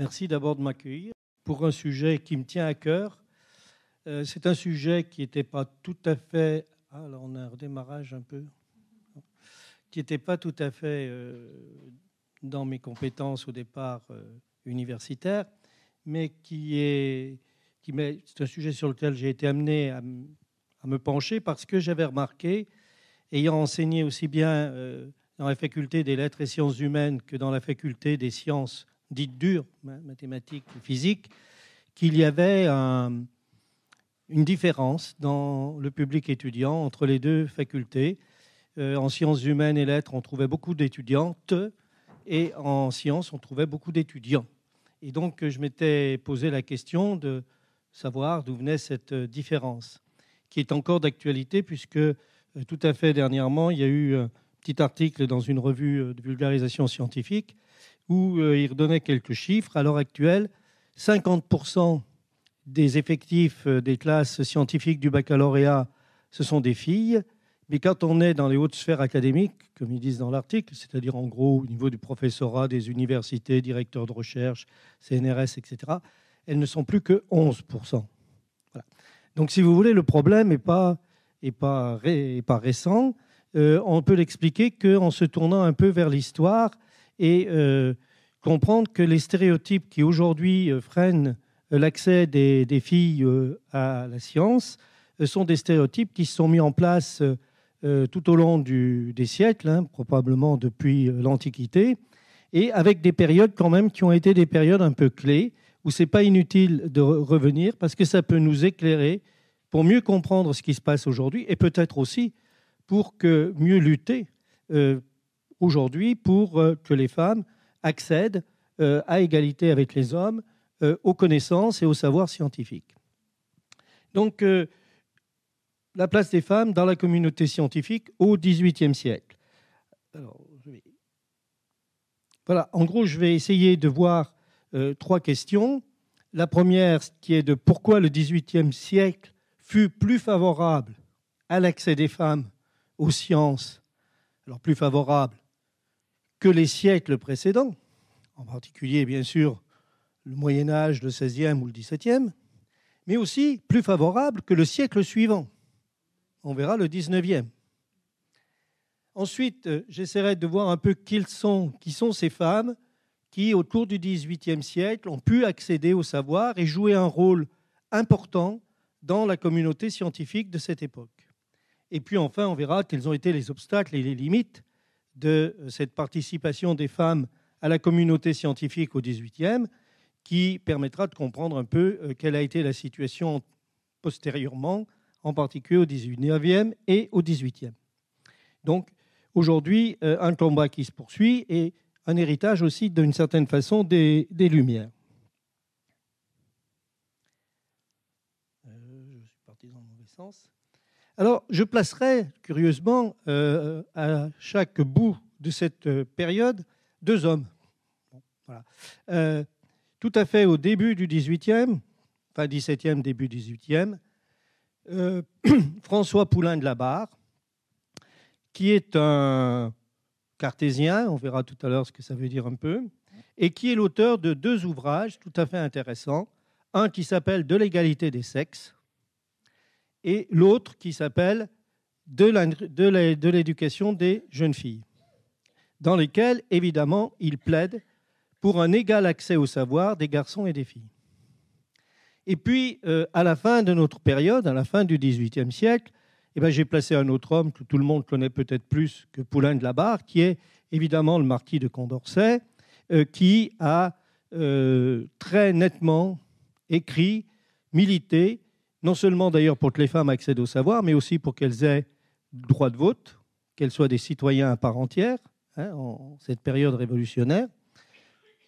Merci d'abord de m'accueillir pour un sujet qui me tient à cœur. Euh, c'est un sujet qui n'était pas tout à fait. Ah, on a un redémarrage un peu. Qui n'était pas tout à fait euh, dans mes compétences au départ euh, universitaires, mais qui est. C'est un sujet sur lequel j'ai été amené à, à, me pencher parce que j'avais remarqué, ayant enseigné aussi bien dans la faculté des lettres et sciences humaines que dans la faculté des sciences dites dures, mathématiques ou physiques, qu'il y avait une différence dans le public étudiant entre les deux facultés. Euh, en sciences humaines et lettres, on trouvait beaucoup d'étudiantes et en sciences, on trouvait beaucoup d'étudiants. Et donc, je m'étais posé la question de savoir d'où venait cette différence, qui est encore d'actualité puisque euh, tout à fait dernièrement, il y a eu un petit article dans une revue de vulgarisation scientifique où euh, il redonnait quelques chiffres. À l'heure actuelle, 50% des effectifs euh, des classes scientifiques du baccalauréat, ce sont des filles. Mais quand on est dans les hautes sphères académiques, comme ils disent dans l'article, c'est-à-dire en gros au niveau du professorat, des universités, directeurs de recherche, CNRS, etc., elles ne sont plus que 11%. Donc si vous voulez, le problème n'est pas, récent. Euh, on peut l'expliquer qu'en se tournant un peu vers l'histoire et euh, comprendre que les stéréotypes qui aujourd'hui euh, freinent l'accès des, filles à la science sont des stéréotypes qui se sont mis en place tout au long des siècles, hein, probablement depuis l'Antiquité, et avec des périodes quand même qui ont été des périodes un peu clés, où ce n'est pas inutile de revenir, parce que ça peut nous éclairer pour mieux comprendre ce qui se passe aujourd'hui, et peut-être aussi pour que mieux lutter euh, aujourd'hui pour euh, que les femmes accèdent euh, à égalité avec les hommes aux connaissances et aux savoirs scientifiques. Donc, la place des femmes dans la communauté scientifique au XVIIIe siècle. Voilà, en gros, je vais essayer de voir trois questions. La première, qui est de pourquoi le XVIIIe siècle fut plus favorable à l'accès des femmes aux sciences, alors plus favorables que les siècles précédents, en particulier bien sûr le Moyen Âge, le XVIe ou le XVIIe, mais aussi plus favorables que le siècle suivant. On verra le XIXe. Ensuite, euh, j'essaierai de voir un peu qui sont, qui sont ces femmes qui, au cours du XVIIIe siècle, ont pu accéder au savoir et jouer un rôle important dans la communauté scientifique de cette époque. Et puis enfin, on verra quels ont été les obstacles et les limites de euh, cette participation des femmes à la communauté scientifique au XVIIIe, qui permettra de comprendre un peu euh, quelle a été la situation postérieurement, en particulier au XIXe et au XVIIIe. Donc aujourd'hui, euh, un combat qui se poursuit et un héritage aussi d'une certaine façon des, Lumières. je suis parti dans le mauvais sens. Alors, je placerai curieusement euh, à chaque bout de cette euh, période deux hommes. Euh, tout à fait au début du XVIIIe, enfin XVIIe, début XVIIIe, François Poulain de la Barre, qui est un cartésien, on verra tout à l'heure ce que ça veut dire un peu, et qui est l'auteur de deux ouvrages tout à fait intéressants. Un qui s'appelle De l'égalité des sexes, et l'autre qui s'appelle De l'éducation des jeunes filles, dans lesquels, évidemment, il plaide pour un égal accès au savoir des garçons et des filles. Et puis, euh, à la fin de notre période, à la fin du XVIIIe siècle, eh ben, j'ai placé un autre homme que tout le monde connaît peut-être plus que Poulain de la Barre, qui est évidemment le marquis de Condorcet, euh, qui a euh, très nettement écrit, milité non seulement d'ailleurs pour que les femmes accèdent au savoir, mais aussi pour qu'elles aient droit de vote, qu'elles soient des citoyens à part entière, hein, en cette période révolutionnaire.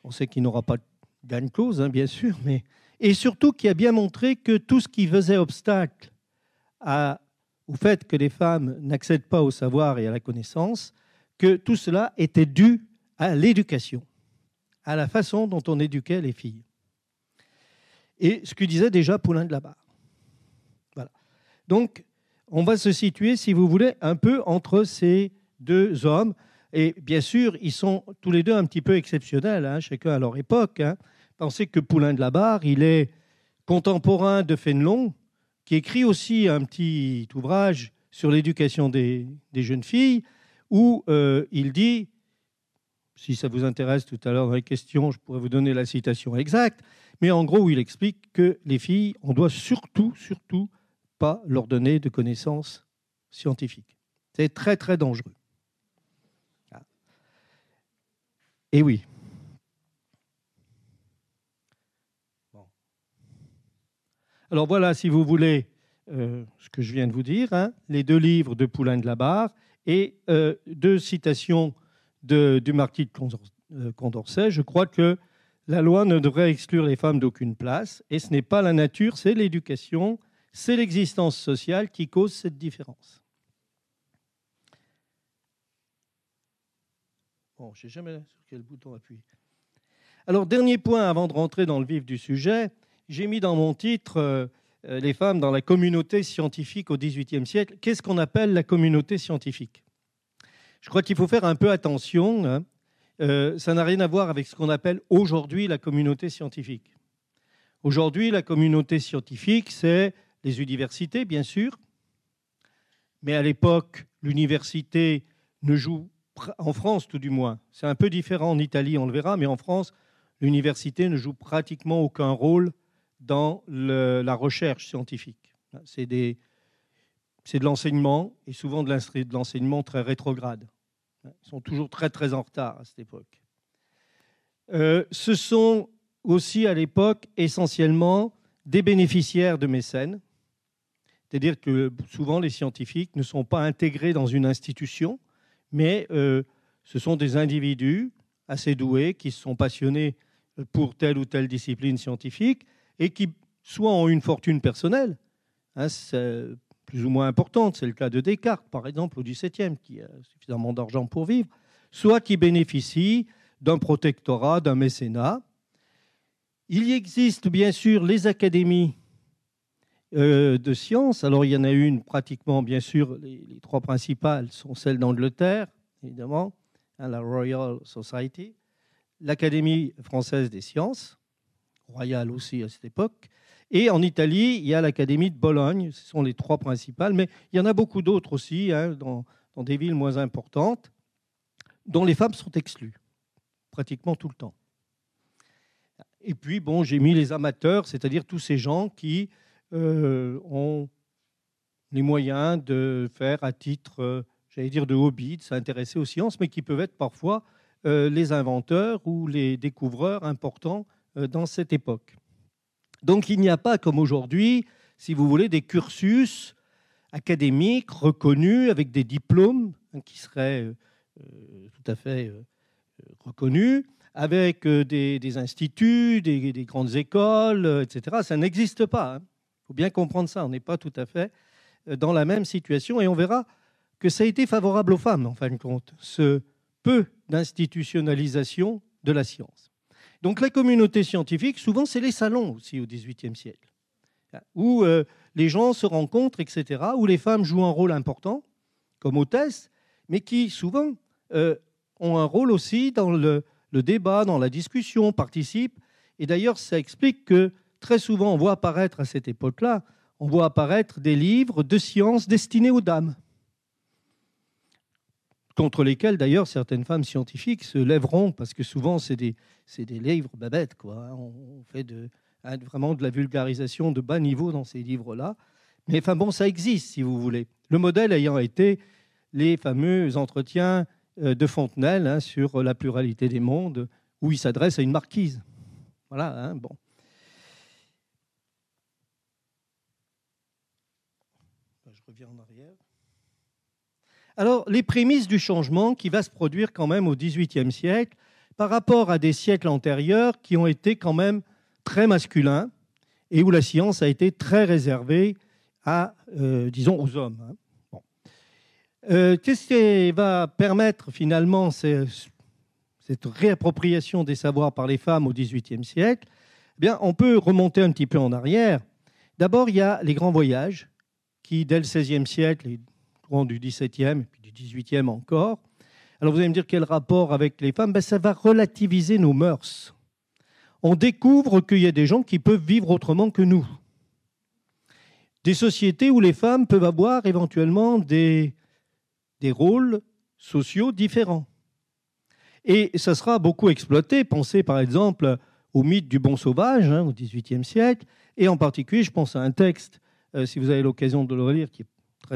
On sait qu'il n'aura pas de gagne cause, hein, bien sûr, mais et surtout qui a bien montré que tout ce qui faisait obstacle au fait que les femmes n'accèdent pas au savoir et à la connaissance, que tout cela était dû à l'éducation, à la façon dont on éduquait les filles. Et ce que disait déjà Poulain de la Barre. Donc, on va se situer, si vous voulez, un peu entre ces deux hommes. Et bien sûr, ils sont tous les deux un petit peu exceptionnels, hein, chacun à leur époque, hein, Pensez que Poulain de la Barre, il est contemporain de Fénelon, qui écrit aussi un petit ouvrage sur l'éducation des, jeunes filles, où euh, il dit, si ça vous intéresse tout à l'heure dans les questions, je pourrais vous donner la citation exacte, mais en gros, il explique que les filles, on doit surtout, surtout pas leur donner de connaissances scientifiques. C'est très, très dangereux. Ah. Et oui. Alors voilà, si vous voulez, euh, ce que je viens de vous dire, hein, les deux livres de Poulain de la Barre et euh, deux citations de, du marquis de euh, Condorcet. Je crois que la loi ne devrait exclure les femmes d'aucune place, et ce n'est pas la nature, c'est l'éducation, c'est l'existence sociale qui cause cette différence. Bon, je sais jamais sur quel bouton appuyer. Alors, dernier point avant de rentrer dans le vif du sujet, j'ai mis dans mon titre euh, les femmes dans la communauté scientifique au XVIIIe siècle. Qu'est-ce qu'on appelle la communauté scientifique? Je crois qu'il faut faire un peu attention. Hein. Euh, ça n'a rien à voir avec ce qu'on appelle aujourd'hui la communauté scientifique. Aujourd'hui, la communauté scientifique, c'est les universités, bien sûr. Mais à l'époque, l'université ne joue, en France tout du moins, c'est un peu différent en Italie, on le verra, mais en France, l'université ne joue pratiquement aucun rôle dans la recherche scientifique. C'est de l'enseignement et souvent de l'enseignement très rétrograde. Ils sont toujours très très en retard à cette époque. Euh, ce sont aussi à l'époque essentiellement des bénéficiaires de mécènes, c'est-à-dire que souvent les scientifiques ne sont pas intégrés dans une institution, mais euh, ce sont des individus assez doués qui sont passionnés pour telle ou telle discipline scientifique et qui soit ont une fortune personnelle, hein, plus ou moins importante, c'est le cas de Descartes par exemple au XVIIe, qui a suffisamment d'argent pour vivre, soit qui bénéficient d'un protectorat, d'un mécénat. Il y existe bien sûr les académies euh, de sciences. Alors il y en a une pratiquement, bien sûr, les, trois principales sont celles d'Angleterre, évidemment, hein, la Royal Society, l'Académie française des sciences, royale aussi à cette époque. Et en Italie, il y a l'Académie de Bologne, ce sont les trois principales, mais il y en a beaucoup d'autres aussi, hein, dans, des villes moins importantes, dont les femmes sont exclues, pratiquement tout le temps. Et puis, bon, j'ai mis les amateurs, c'est-à-dire tous ces gens qui euh, ont les moyens de faire à titre, euh, j'allais dire, de hobby, de s'intéresser aux sciences, mais qui peuvent être parfois euh, les inventeurs ou les découvreurs importants dans cette époque. Donc il n'y a pas, comme aujourd'hui, si vous voulez, des cursus académiques reconnus avec des diplômes hein, qui seraient tout à fait reconnus, avec des, instituts, des, grandes écoles, etc. Ça n'existe pas. Hein. Faut bien comprendre ça. On n'est pas tout à fait dans la même situation et on verra que ça a été favorable aux femmes, en fin de compte, ce peu d'institutionnalisation de la science. Donc la communauté scientifique, souvent, c'est les salons aussi au XVIIIe siècle, où euh, les gens se rencontrent, etc., où les femmes jouent un rôle important, comme hôtesse, mais qui souvent euh, ont un rôle aussi dans le, débat, dans la discussion, participent. Et d'ailleurs, ça explique que très souvent, on voit apparaître à cette époque-là, on voit apparaître des livres de sciences destinés aux dames contre lesquels d'ailleurs certaines femmes scientifiques se lèveront, parce que souvent c'est des, livres babettes. Quoi. Hein. On fait de, hein, vraiment de la vulgarisation de bas niveau dans ces livres-là. Mais enfin bon, ça existe si vous voulez. Le modèle ayant été les fameux entretiens euh, de Fontenelle hein, sur la pluralité des mondes, où il s'adresse à une marquise. Voilà, bon. Je reviens en arrière. Alors, les prémices du changement qui va se produire quand même au XVIIIe siècle par rapport à des siècles antérieurs qui ont été quand même très masculins et où la science a été très réservée à, euh, disons, aux hommes. Hein. Euh, qu'est-ce qui va permettre finalement cette réappropriation des savoirs par les femmes au XVIIIe siècle? Eh bien, On peut remonter un petit peu en arrière. D'abord, il y a les grands voyages qui, dès le XVIe siècle, du XVIIe et puis du XVIIIe encore. Alors vous allez me dire quel rapport avec les femmes? Ben, Ça va relativiser nos mœurs. on découvre qu'il y a des gens qui peuvent vivre autrement que nous. Des sociétés où les femmes peuvent avoir éventuellement des, des rôles sociaux différents. Et ça sera beaucoup exploité. Pensez par exemple au mythe du bon sauvage hein, au XVIIIe siècle, et en particulier, je pense à un texte, euh, si vous avez l'occasion de le relire, qui est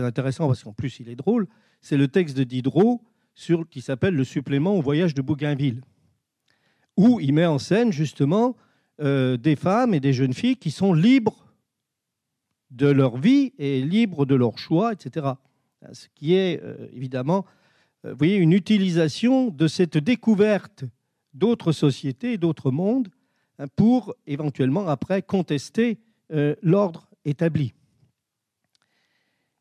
intéressant parce qu'en plus il est drôle, c'est le texte de Diderot sur, qui s'appelle Le supplément au voyage de Bougainville, où il met en scène justement euh, des femmes et des jeunes filles qui sont libres de leur vie et libres de leur choix, etc. Ce qui est euh, évidemment, vous voyez, une utilisation de cette découverte d'autres sociétés d'autres mondes hein, pour éventuellement après contester l'ordre établi.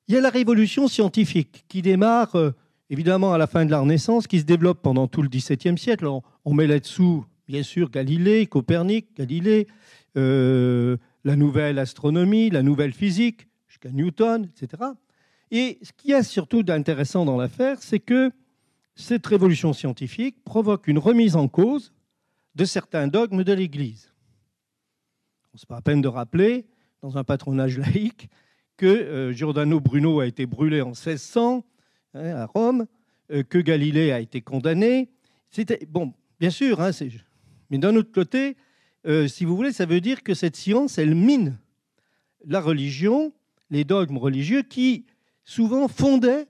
Il y a la révolution scientifique qui démarre euh, évidemment à la fin de la Renaissance, qui se développe pendant tout le XVIIe siècle. On, met là-dessous, bien sûr, Galilée, Copernic, Galilée, euh, la nouvelle astronomie, la nouvelle physique, jusqu'à Newton, etc. Et ce qui est surtout d'intéressant dans l'affaire, c'est que cette révolution scientifique provoque une remise en cause de certains dogmes de l'Église. Ce n'est pas à peine de rappeler, dans un patronage laïque, que euh, Giordano Bruno a été brûlé en 1600 hein, à Rome, euh, que Galilée a été condamné. Bon, bien sûr, hein, mais d'un autre côté, euh, si vous voulez, ça veut dire que cette science, elle mine la religion, les dogmes religieux qui souvent fondaient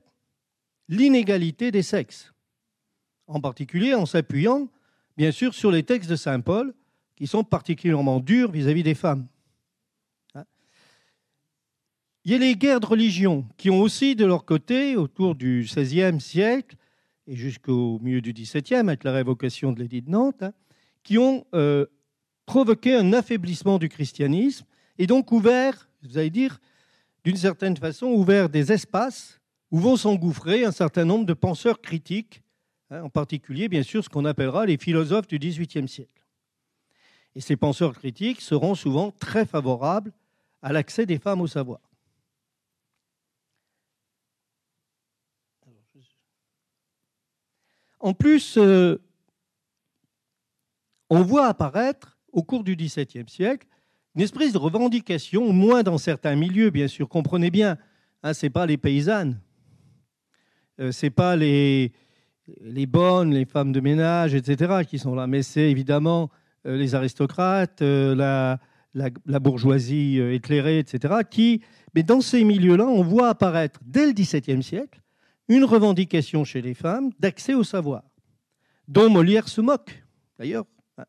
l'inégalité des sexes, en particulier en s'appuyant, bien sûr, sur les textes de Saint Paul, qui sont particulièrement durs vis à -vis des femmes. Il y a les guerres de religion qui ont aussi de leur côté, autour du XVIe siècle et jusqu'au milieu du XVIIe, avec la révocation de l'édit de Nantes, hein, qui ont euh, provoqué un affaiblissement du christianisme et donc ouvert, vous allez dire, d'une certaine façon, ouvert des espaces où vont s'engouffrer un certain nombre de penseurs critiques, hein, en particulier, bien sûr, ce qu'on appellera les philosophes du XVIIIe siècle. Et ces penseurs critiques seront souvent très favorables à l'accès des femmes au savoir. En plus, euh, on voit apparaître au cours du XVIIe siècle une espèce de revendication, moins dans certains milieux, bien sûr, comprenez bien, hein, ce n'est pas les paysannes, euh, ce n'est pas les, bonnes, les femmes de ménage, etc., qui sont là, mais c'est évidemment euh, les aristocrates, la, la, bourgeoisie éclairée, etc., qui, mais dans ces milieux-là, on voit apparaître dès le XVIIe siècle une revendication chez les femmes d'accès au savoir, dont Molière se moque, d'ailleurs, hein,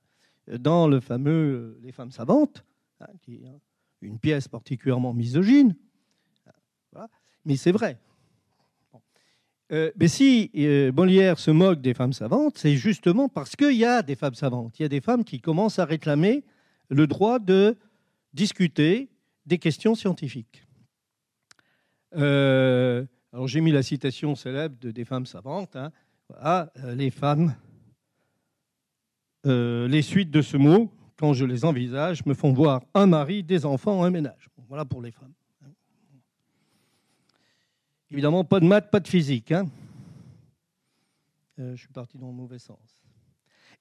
dans le fameux Les femmes savantes, hein, qui est une pièce particulièrement misogyne. Mais c'est vrai. Euh, mais si euh, Molière se moque des femmes savantes, c'est justement parce qu'il y a des femmes savantes. Il y a des femmes qui commencent à réclamer le droit de discuter des questions scientifiques. Euh, alors j'ai mis la citation célèbre de, des femmes savantes. Hein. Euh, les femmes, euh, les suites de ce mot, quand je les envisage, me font voir un mari, des enfants, un ménage. voilà pour les femmes. Hein. Évidemment, pas de maths, pas de physique. Hein. Euh, je suis parti dans le mauvais sens.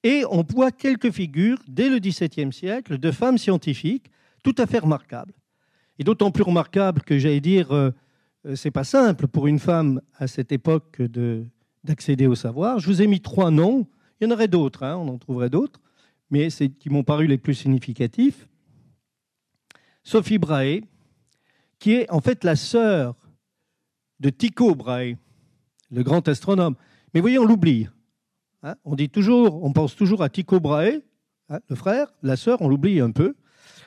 Et on voit quelques figures, dès le XVIIe siècle, de femmes scientifiques tout à fait remarquables. Et d'autant plus remarquables que, j'allais dire, c'est pas simple pour une femme à cette époque d'accéder au savoir. Je vous ai mis trois noms. Il y en aurait d'autres, hein, on en trouverait d'autres, mais c'est qui m'ont paru les plus significatifs. Sophie Brahe, qui est en fait la sœur de Tycho Brahe, le grand astronome. Mais voyez, on l'oublie. Hein. on dit toujours, on pense toujours à Tycho Brahe, hein, le frère, la sœur, on l'oublie un peu,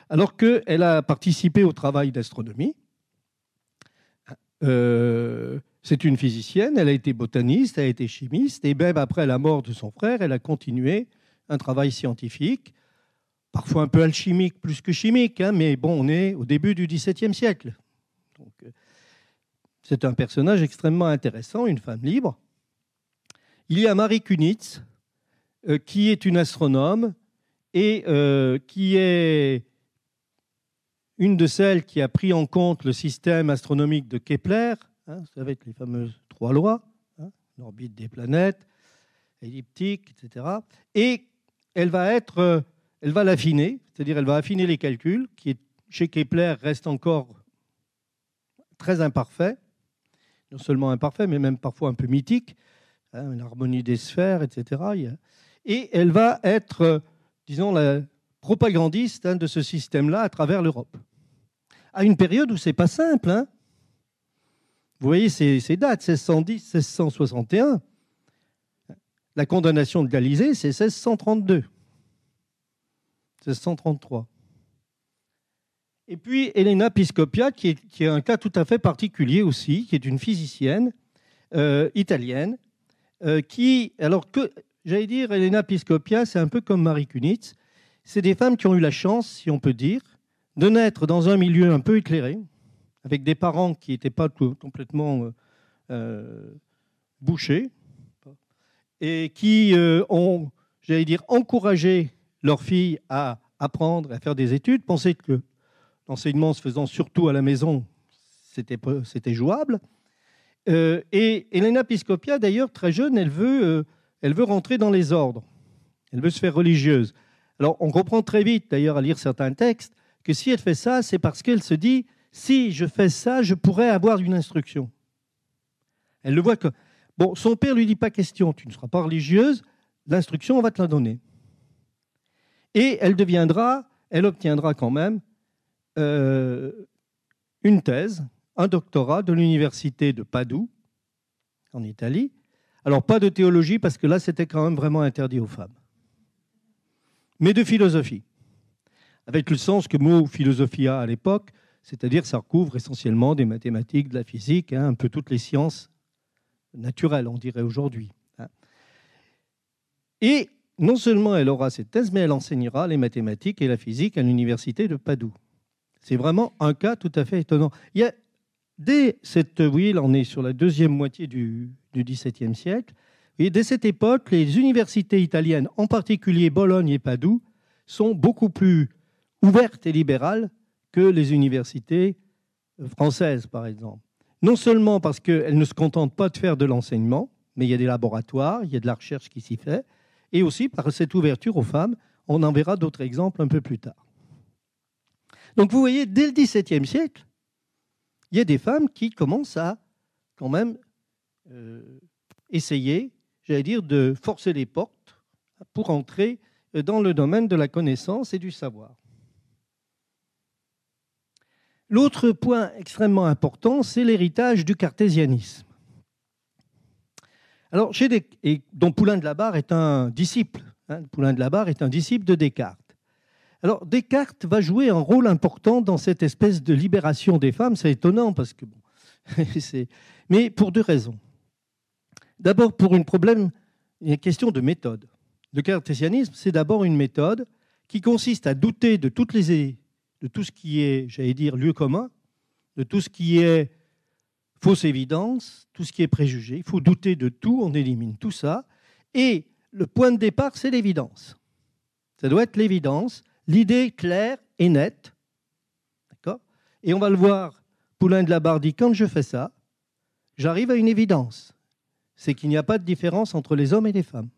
alors qu'elle a participé au travail d'astronomie. Euh, c'est une physicienne, elle a été botaniste, elle a été chimiste, et même après la mort de son frère, elle a continué un travail scientifique, parfois un peu alchimique plus que chimique, hein, mais bon, on est au début du XVIIe siècle. Euh, c'est un personnage extrêmement intéressant, une femme libre. Il y a Marie Kunitz, euh, qui est une astronome et qui est une de celles qui a pris en compte le système astronomique de Kepler, hein, vous savez, les fameuses trois lois, hein, l'orbite des planètes, elliptique, etc. Et elle va être euh, elle va l'affiner, c'est-à-dire elle va affiner les calculs, qui chez Kepler reste encore très imparfait, non seulement imparfait, mais même parfois un peu mythique, hein, une harmonie des sphères, etc. Et elle va être, euh, disons, la propagandiste hein, de ce système-là à travers l'Europe. À une période où c'est pas simple. Hein. Vous voyez ces, dates, 1610, 1661. La condamnation de Galizé, c'est 1632. 1633. Et puis Elena Piscopia, qui est, un cas tout à fait particulier aussi, qui est une physicienne euh, italienne, euh, qui, alors que, j'allais dire, Elena Piscopia, c'est un peu comme Marie Kunitz, c'est des femmes qui ont eu la chance, si on peut dire, de naître dans un milieu un peu éclairé, avec des parents qui n'étaient pas complètement euh, bouchés, et qui ont, j'allais dire, encouragé leurs filles à apprendre, à faire des études, pensaient que l'enseignement se faisant surtout à la maison, c'était jouable. Euh, et Elena Piscopia, d'ailleurs, très jeune, elle veut, euh, elle veut rentrer dans les ordres. Elle veut se faire religieuse. Alors, on comprend très vite, d'ailleurs, à lire certains textes, que si elle fait ça, c'est parce qu'elle se dit si je fais ça, je pourrais avoir une instruction. Elle le voit que. Bon, son père lui dit pas question, tu ne seras pas religieuse, l'instruction, on va te la donner. Et elle deviendra, elle obtiendra quand même euh, une thèse, un doctorat de l'université de Padoue, en Italie. Alors, pas de théologie, parce que là, c'était quand même vraiment interdit aux femmes. Mais de philosophie, avec le sens que mot philosophie a à l'époque, c'est-à-dire ça recouvre essentiellement des mathématiques, de la physique, hein, un peu toutes les sciences naturelles, on dirait aujourd'hui. Hein. Et non seulement elle aura cette thèse, mais elle enseignera les mathématiques et la physique à l'université de Padoue. C'est vraiment un cas tout à fait étonnant. Il y a, dès cette, oui, on est sur la deuxième moitié du, XVIIe siècle, et dès cette époque, les universités italiennes, en particulier Bologne et Padoue, sont beaucoup plus ouvertes et libérales que les universités françaises, par exemple. Non seulement parce qu'elles ne se contentent pas de faire de l'enseignement, mais il y a des laboratoires, il y a de la recherche qui s'y fait, et aussi par cette ouverture aux femmes. On en verra d'autres exemples un peu plus tard. Donc vous voyez, dès le XVIIe siècle, il y a des femmes qui commencent à quand même euh, essayer, j'allais dire, de forcer les portes pour entrer dans le domaine de la connaissance et du savoir. L'autre point extrêmement important, c'est l'héritage du cartésianisme. Alors, chez dont Poulain de la Barre est un disciple. Hein, Poulain de la Barre est un disciple de Descartes. Alors, Descartes va jouer un rôle important dans cette espèce de libération des femmes. C'est étonnant parce que. Bon, Mais pour deux raisons. D'abord, pour un problème, une question de méthode. Le cartésianisme, c'est d'abord une méthode qui consiste à douter de, toutes les, de tout ce qui est, j'allais dire, lieu commun, de tout ce qui est fausse évidence, tout ce qui est préjugé. Il faut douter de tout, on élimine tout ça. Et le point de départ, c'est l'évidence. Ça doit être l'évidence, l'idée claire et nette. D'accord? Et on va le voir, Poulain de la Barre dit quand je fais ça, j'arrive à une évidence. C'est qu'il n'y a pas de différence entre les hommes et les femmes.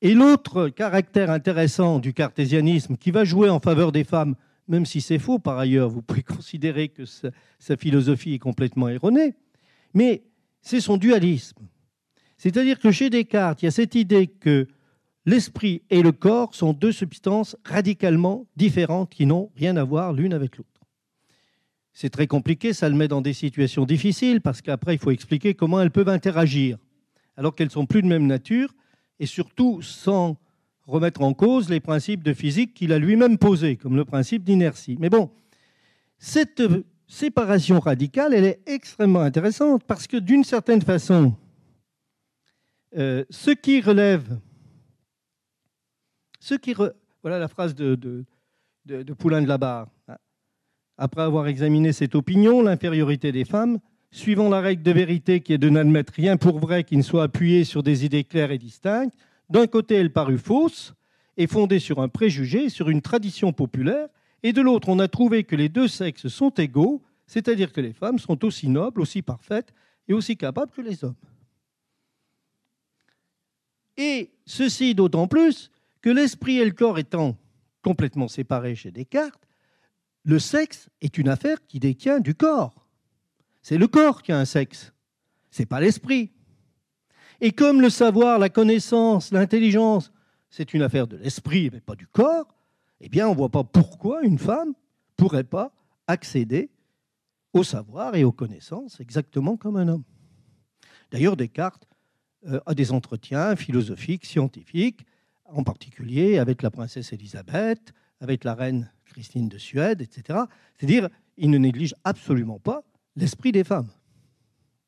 Et l'autre caractère intéressant du cartésianisme qui va jouer en faveur des femmes, même si c'est faux par ailleurs, vous pouvez considérer que sa, philosophie est complètement erronée, mais c'est son dualisme. C'est-à-dire que chez Descartes, il y a cette idée que l'esprit et le corps sont deux substances radicalement différentes qui n'ont rien à voir l'une avec l'autre. C'est très compliqué, ça le met dans des situations difficiles parce qu'après, il faut expliquer comment elles peuvent interagir alors qu'elles sont plus de même nature et surtout sans remettre en cause les principes de physique qu'il a lui-même posés, comme le principe d'inertie. Mais bon, cette séparation radicale, elle est extrêmement intéressante parce que d'une certaine façon, euh, ce qui relève, voilà la phrase de, de Poulain de la Barre. Hein. Après avoir examiné cette opinion, l'infériorité des femmes, suivant la règle de vérité qui est de n'admettre rien pour vrai qui ne soit appuyé sur des idées claires et distinctes, d'un côté, elle parut fausse et fondée sur un préjugé, sur une tradition populaire, et de l'autre, on a trouvé que les deux sexes sont égaux, c'est-à-dire que les femmes sont aussi nobles, aussi parfaites et aussi capables que les hommes. Et ceci d'autant plus que l'esprit et le corps étant complètement séparés chez Descartes, le sexe est une affaire qui détient du corps. C'est le corps qui a un sexe, c'est pas l'esprit. Et comme le savoir, la connaissance, l'intelligence, c'est une affaire de l'esprit mais pas du corps, eh bien on ne voit pas pourquoi une femme pourrait pas accéder au savoir et aux connaissances exactement comme un homme. D'ailleurs, Descartes euh, a des entretiens philosophiques, scientifiques, en particulier avec la princesse Élisabeth, avec la reine Christine de Suède, etc. C'est-à-dire, il ne néglige absolument pas l'esprit des femmes.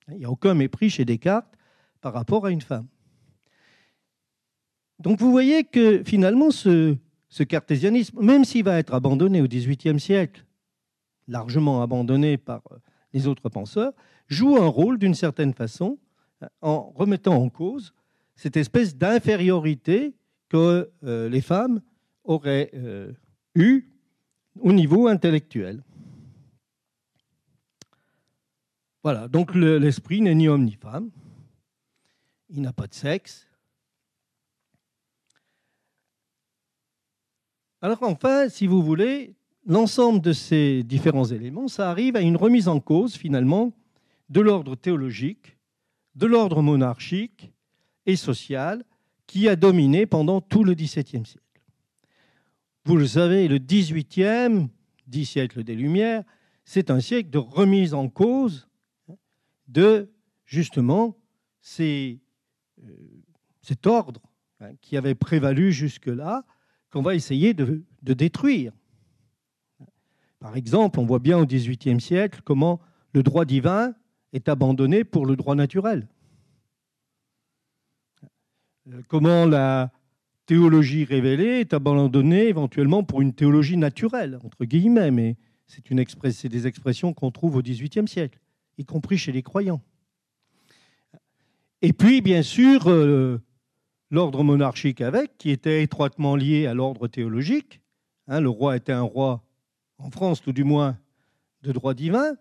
Il n'y a aucun mépris chez Descartes par rapport à une femme. Donc vous voyez que finalement, ce, cartésianisme, même s'il va être abandonné au XVIIIe siècle, largement abandonné par euh, les autres penseurs, joue un rôle d'une certaine façon en remettant en cause cette espèce d'infériorité que euh, les femmes auraient eue au niveau intellectuel. Voilà, donc l'esprit n'est ni homme ni femme, il n'a pas de sexe. Alors enfin, si vous voulez, l'ensemble de ces différents éléments, ça arrive à une remise en cause finalement de l'ordre théologique, de l'ordre monarchique et social qui a dominé pendant tout le XVIIe siècle. Vous le savez, le XVIIIe, dix siècles des Lumières, c'est un siècle de remise en cause de justement euh, cet ordre hein, qui avait prévalu jusque-là, qu'on va essayer de, détruire. Par exemple, on voit bien au XVIIIe siècle comment le droit divin est abandonné pour le droit naturel. Euh, comment la théologie révélée est abandonnée éventuellement pour une théologie naturelle, entre guillemets, mais c'est des expressions qu'on trouve au XVIIIe siècle, y compris chez les croyants. Et puis, bien sûr, euh, l'ordre monarchique avec, qui était étroitement lié à l'ordre théologique. Hein, le roi était un roi, en France tout du moins, de droit divin.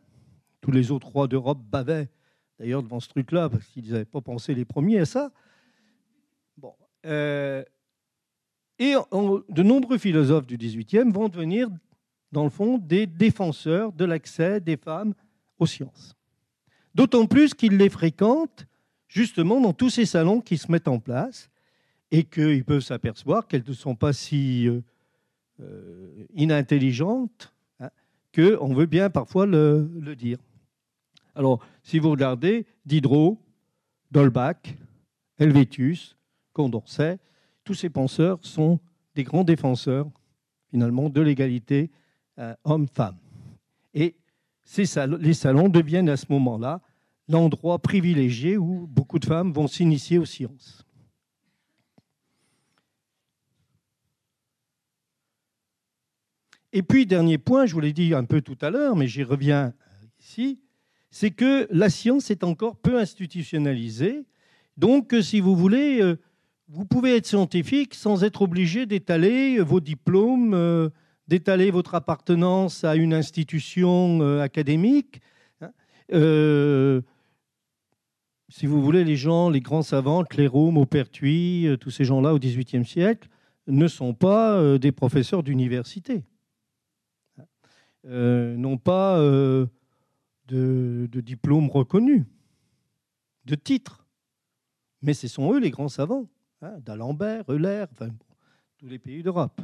Tous les autres rois d'Europe bavaient d'ailleurs devant ce truc-là, parce qu'ils n'avaient pas pensé les premiers à ça. Bon, euh, et de nombreux philosophes du XVIIIe vont devenir, dans le fond, des défenseurs de l'accès des femmes aux sciences. D'autant plus qu'ils les fréquentent justement dans tous ces salons qui se mettent en place et qu'ils peuvent s'apercevoir qu'elles ne sont pas si euh, euh, inintelligentes hein, qu'on veut bien parfois le, dire. Alors, si vous regardez Diderot, Dolbach, Helvétius, Condorcet, tous ces penseurs sont des grands défenseurs, finalement, de l'égalité euh, homme-femme. Les salons deviennent à ce moment-là l'endroit privilégié où beaucoup de femmes vont s'initier aux sciences. Et puis, dernier point, je vous l'ai dit un peu tout à l'heure, mais j'y reviens ici, c'est que la science est encore peu institutionnalisée. Donc, si vous voulez, euh, vous pouvez être scientifique sans être obligé d'étaler vos diplômes, euh, d'étaler votre appartenance à une institution euh, académique. Hein. si vous voulez, les gens, les grands savants, Clairaut, Maupertuis, tous ces gens-là au XVIIIe siècle, ne sont pas des professeurs d'université. Euh, n'ont pas euh, de, diplôme reconnu, de titre. Mais ce sont eux les grands savants, hein, d'Alembert, Euler, tous les pays d'Europe.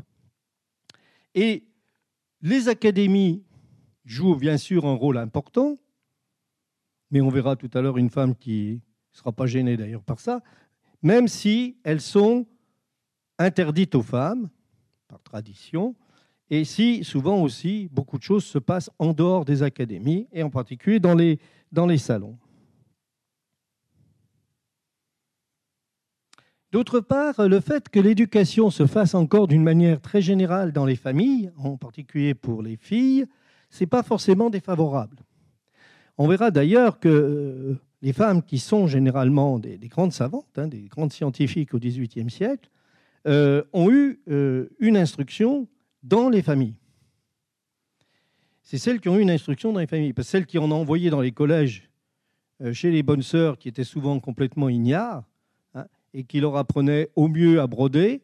Et les académies jouent bien sûr un rôle important, mais on verra tout à l'heure une femme qui ne sera pas gênée d'ailleurs par ça, même si elles sont interdites aux femmes, par tradition, et si, souvent aussi, beaucoup de choses se passent en dehors des académies, et en particulier dans les, salons. D'autre part, le fait que l'éducation se fasse encore d'une manière très générale dans les familles, en particulier pour les filles, ce n'est pas forcément défavorable. On verra d'ailleurs que euh, les femmes qui sont généralement des, grandes savantes, hein, des grandes scientifiques au XVIIIe siècle, euh, ont eu euh, une instruction dans les familles. C'est celles qui ont eu une instruction dans les familles. Parce que celles qui en ont envoyé dans les collèges, chez les bonnes sœurs, qui étaient souvent complètement ignares, et qui leur apprenaient au mieux à broder,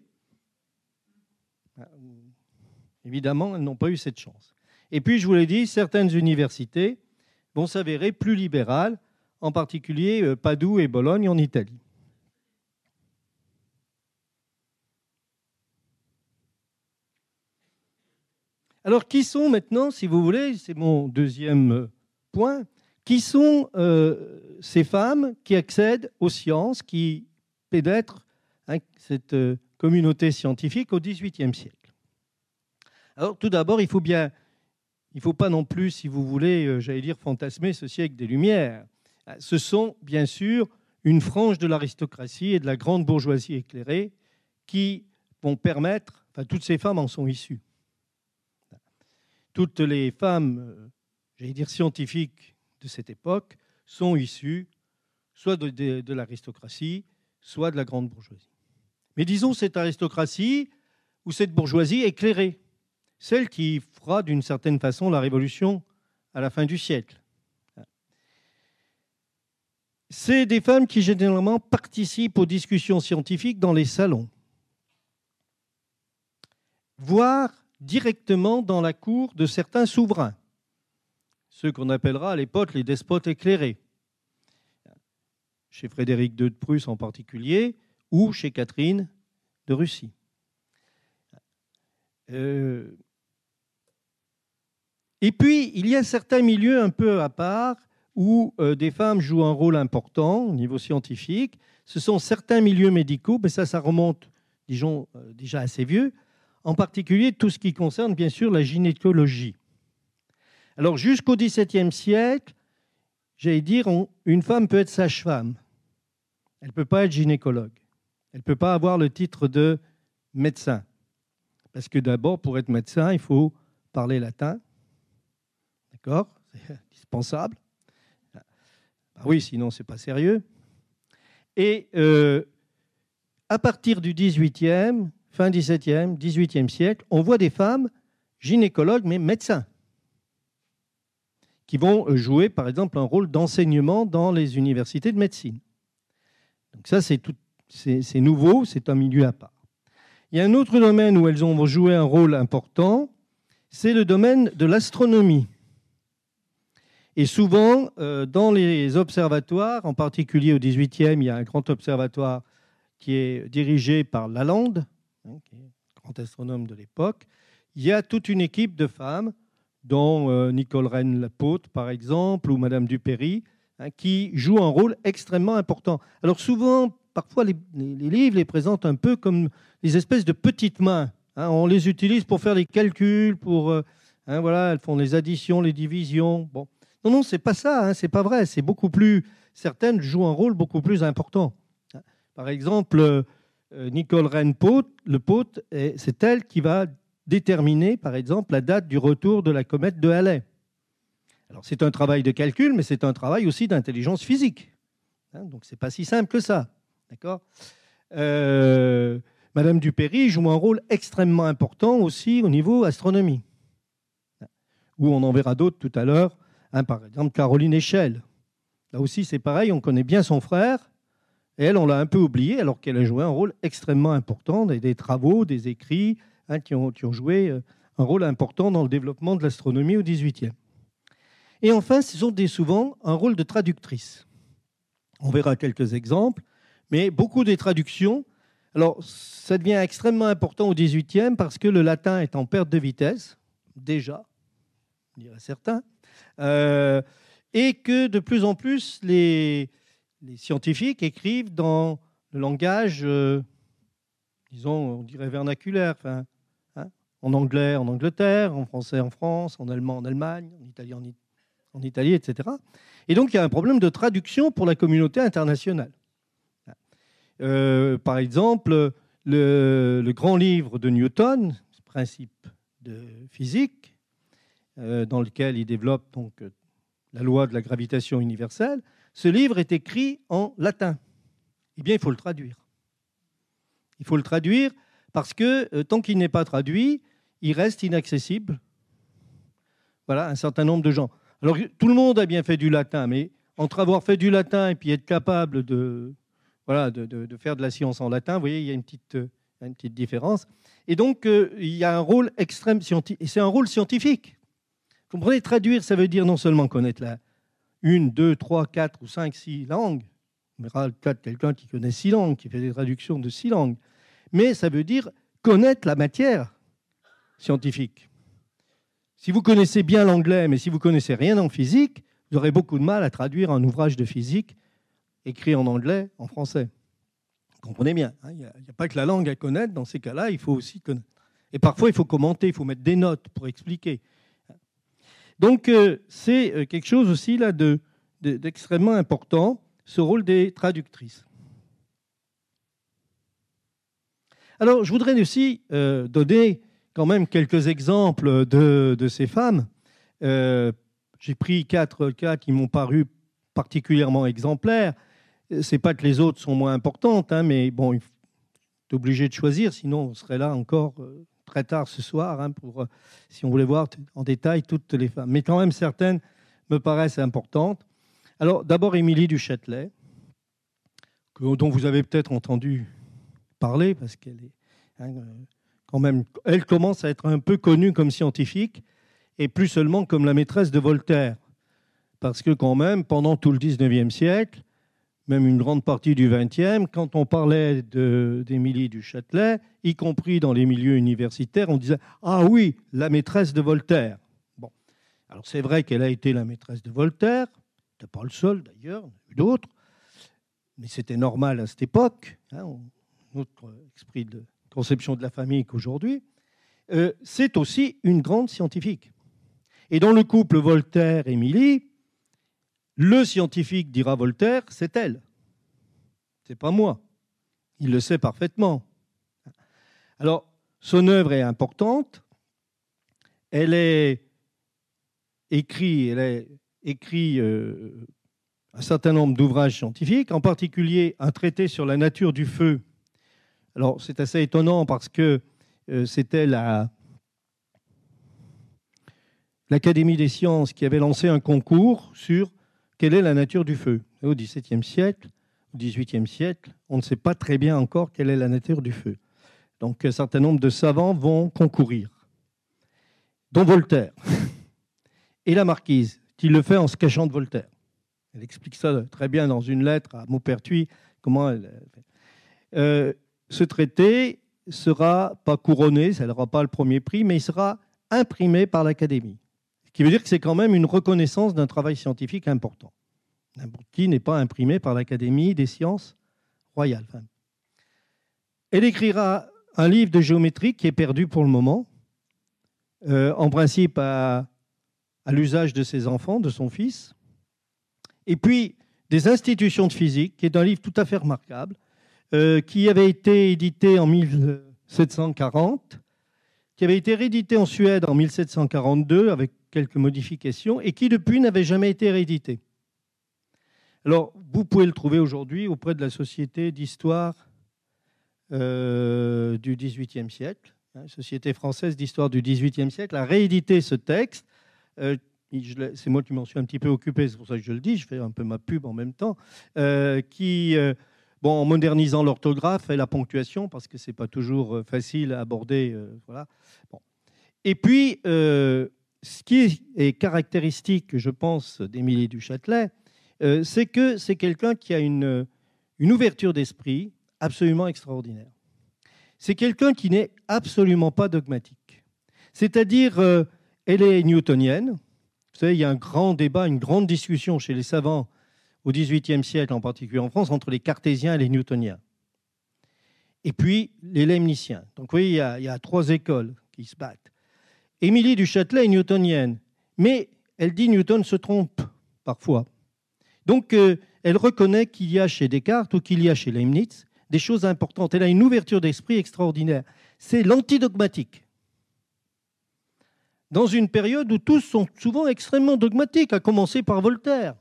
Évidemment, elles n'ont pas eu cette chance. Et puis, je vous l'ai dit, certaines universités vont s'avérer plus libérales, en particulier euh, Padoue et Bologne en Italie. Alors, qui sont maintenant, si vous voulez, c'est mon deuxième euh, point, qui sont euh, ces femmes qui accèdent aux sciences, qui pénètrent hein, cette communauté scientifique au XVIIIe siècle alors tout d'abord, il faut bien, il ne faut pas non plus, si vous voulez, euh, j'allais dire, fantasmer ce siècle des Lumières. Euh, ce sont bien sûr une frange de l'aristocratie et de la grande bourgeoisie éclairée qui vont permettre, enfin toutes ces femmes en sont issues. Toutes les femmes, euh, j'allais dire scientifiques de cette époque, sont issues soit de l'aristocratie, soit de la grande bourgeoisie. Mais disons cette aristocratie ou cette bourgeoisie éclairée, celle qui fera d'une certaine façon la révolution à la fin du siècle. C'est des femmes qui généralement participent aux discussions scientifiques dans les salons, voire directement dans la cour de certains souverains, ceux qu'on appellera à l'époque les despotes éclairés, chez Frédéric II de Prusse en particulier, ou chez Catherine de Russie. Euh, et puis, il y a certains milieux un peu à part où euh, des femmes jouent un rôle important au niveau scientifique. Ce sont certains milieux médicaux, mais ça, ça remonte, disons, euh, déjà assez vieux, en particulier tout ce qui concerne, bien sûr, la gynécologie. Alors, jusqu'au XVIIe siècle, j'allais dire, une femme peut être sage-femme. Elle ne peut pas être gynécologue. Elle ne peut pas avoir le titre de médecin. Parce que d'abord, pour être médecin, il faut parler latin D'accord? C'est indispensable. Bah oui, sinon, ce n'est pas sérieux. Et euh, à partir du 18e, fin 17e, 18e siècle, on voit des femmes gynécologues, mais médecins, qui vont jouer, par exemple, un rôle d'enseignement dans les universités de médecine. Donc ça, c'est, nouveau, c'est un milieu à part. Il y a un autre domaine où elles ont joué un rôle important, c'est le domaine de l'astronomie. Et souvent, euh, dans les observatoires, en particulier au 18e, il y a un grand observatoire qui est dirigé par Lalande, hein, qui est grand astronome de l'époque. Il y a toute une équipe de femmes, dont euh, Nicole Rennes-Lapote, par exemple, ou Madame Dupéry, hein, qui jouent un rôle extrêmement important. Alors souvent, parfois, les, livres les présentent un peu comme des espèces de petites mains. Hein. on les utilise pour faire les calculs, pour... Euh, voilà, elles font les additions, les divisions. Bon. Non, non, c'est pas ça, hein, c'est pas vrai. C'est beaucoup plus. Certaines jouent un rôle beaucoup plus important. Par exemple, euh, Nicole Rennes-Pot, le Pot, c'est elle qui va déterminer, par exemple, la date du retour de la comète de Halley. Alors, c'est un travail de calcul, mais c'est un travail aussi d'intelligence physique. Hein, donc, c'est pas si simple que ça. Euh, Madame Dupéry joue un rôle extrêmement important aussi au niveau astronomie, où on en verra d'autres tout à l'heure Hein, par exemple, Caroline Echelle. Là aussi, c'est pareil, on connaît bien son frère. Et elle, on l'a un peu oublié, alors qu'elle a joué un rôle extrêmement important, des, des travaux, des écrits, hein, qui, ont, joué euh, un rôle important dans le développement de l'astronomie au XVIIIe. Et enfin, ce sont souvent un rôle de traductrice. On verra quelques exemples, mais beaucoup des traductions. Alors, ça devient extrêmement important au XVIIIe parce que le latin est en perte de vitesse, déjà, dirait certains. Euh, et que de plus en plus les, scientifiques écrivent dans le langage, euh, disons, on dirait vernaculaire, enfin, en anglais en Angleterre, en français en France, en allemand en Allemagne, en italien en, Italie, etc. Et donc il y a un problème de traduction pour la communauté internationale. Euh, par exemple, le, grand livre de Newton, Principe de physique, euh, dans lequel il développe donc la loi de la gravitation universelle, ce livre est écrit en latin. Eh bien, il faut le traduire. Il faut le traduire parce que euh, tant qu'il n'est pas traduit, il reste inaccessible. Voilà, un certain nombre de gens. Alors, tout le monde a bien fait du latin, mais entre avoir fait du latin et puis être capable de, voilà, de, faire de la science en latin, vous voyez, il y a une petite, une petite différence. Et donc, euh, il y a un rôle extrême scientifique. Et c'est un rôle scientifique. Vous comprenez, traduire, ça veut dire non seulement connaître la une, deux, trois, quatre ou cinq, six langues. On verra de quelqu'un qui connaît six langues, qui fait des traductions de six langues. Mais ça veut dire connaître la matière scientifique. Si vous connaissez bien l'anglais, mais si vous connaissez rien en physique, vous aurez beaucoup de mal à traduire un ouvrage de physique écrit en anglais en français. Vous comprenez bien, hein, il n'y a, pas que la langue à connaître, dans ces cas-là, il faut aussi connaître. Et parfois, il faut commenter, il faut mettre des notes pour expliquer. Donc, euh, c'est euh, quelque chose aussi là d'extrêmement important, ce rôle des traductrices. Alors, je voudrais aussi euh, donner quand même quelques exemples de, de ces femmes. J'ai pris quatre cas qui m'ont paru particulièrement exemplaires. C'est pas que les autres sont moins importantes, hein, mais bon, il est obligé de choisir, sinon on serait là encore euh, très tard ce soir, hein, pour, euh, si on voulait voir en détail toutes les femmes. Mais quand même, certaines me paraissent importantes. Alors, d'abord, Émilie du Châtelet, dont vous avez peut-être entendu parler, parce qu'elle est hein, euh, quand même, elle commence à être un peu connue comme scientifique et plus seulement comme la maîtresse de Voltaire. Parce que quand même, pendant tout le 19e siècle, même une grande partie du 20e, quand on parlait d'Émilie du Châtelet, y compris dans les milieux universitaires, on disait Ah oui, la maîtresse de Voltaire. Bon. Alors c'est vrai qu'elle a été la maîtresse de Voltaire, n'est pas le seul d'ailleurs, il y d'autres, mais c'était normal à cette époque, hein, esprit de conception de la famille qu'aujourd'hui. Euh, c'est aussi une grande scientifique. Et dans le couple Voltaire-Émilie, le scientifique, dira Voltaire, c'est elle. C'est pas moi. Il le sait parfaitement. Alors, son œuvre est importante. Elle est écrite, elle est écrit euh, un certain nombre d'ouvrages scientifiques, en particulier un traité sur la nature du feu. Alors, c'est assez étonnant parce que euh, c'était la, l'Académie des sciences qui avait lancé un concours sur quelle est la nature du feu. au XVIIe siècle, au XVIIIe siècle, on ne sait pas très bien encore quelle est la nature du feu. Donc un certain nombre de savants vont concourir, dont Voltaire et la marquise, qui le fait en se cachant de Voltaire. Elle explique ça très bien dans une lettre à Maupertuis, comment elle... Euh, ce traité sera pas couronné, ça n'aura pas le premier prix, mais il sera imprimé par l'Académie. Ce qui veut dire que c'est quand même une reconnaissance d'un travail scientifique important, qui n'est pas imprimé par l'Académie des sciences royales. Elle écrira un livre de géométrie qui est perdu pour le moment, euh, en principe à, l'usage de ses enfants, de son fils. Et puis, des institutions de physique, qui est un livre tout à fait remarquable, euh, qui avait été édité en 1740, qui avait été réédité en Suède en 1742 avec quelques modifications, et qui depuis n'avait jamais été réédité. Alors, vous pouvez le trouver aujourd'hui auprès de la Société d'histoire euh, du XVIIIe siècle, hein, Société française d'histoire du XVIIIe siècle, a réédité ce texte. Euh, c'est moi qui m'en suis un petit peu occupé, c'est pour ça que je le dis, je fais un peu ma pub en même temps, euh, qui, bon, en modernisant l'orthographe et la ponctuation, parce que ce n'est pas toujours facile à aborder. voilà. Bon. Et puis, ce qui est caractéristique, je pense, d'Émilie du Châtelet, euh, c'est que c'est quelqu'un qui a une, une ouverture d'esprit absolument extraordinaire. C'est quelqu'un qui n'est absolument pas dogmatique. C'est-à-dire, euh, elle est newtonienne. Vous savez, il y a un grand débat, une grande discussion chez les savants au XVIIIe siècle, en particulier en France, entre les cartésiens et les newtoniens. Et puis les leibniziens. Donc vous voyez, il y a, trois écoles qui se battent. Émilie du Châtelet est newtonienne, mais elle dit Newton se trompe parfois. Donc euh, elle reconnaît qu'il y a chez Descartes ou qu'il y a chez Leibniz des choses importantes. Elle a une ouverture d'esprit extraordinaire. C'est l'antidogmatique. Dans une période où tous sont souvent extrêmement dogmatiques, à commencer par Voltaire,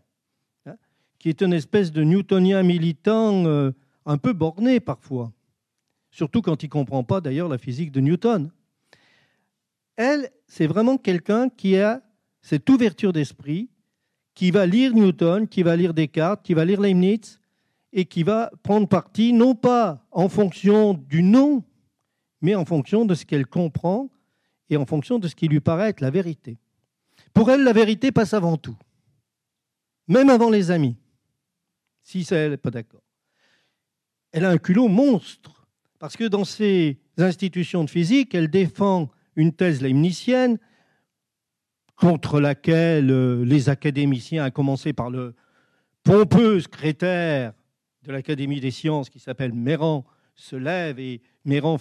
qui est une espèce de newtonien militant euh, un peu borné parfois, surtout quand il ne comprend pas d'ailleurs la physique de Newton. Elle, c'est vraiment quelqu'un qui a cette ouverture d'esprit, qui va lire Newton, qui va lire Descartes, qui va lire Leibniz, et qui va prendre parti non pas en fonction du nom mais en fonction de ce qu'elle comprend et en fonction de ce qui lui paraît être la vérité. Pour elle, la vérité passe avant tout, même avant les amis, si elle n'est pas d'accord. Elle a un culot monstre, parce que dans ses institutions de physique, elle défend une thèse leibnizienne contre laquelle euh, les académiciens, à commencer par le pompeux secrétaire de l'Académie des sciences qui s'appelle Méran, se lève et Méran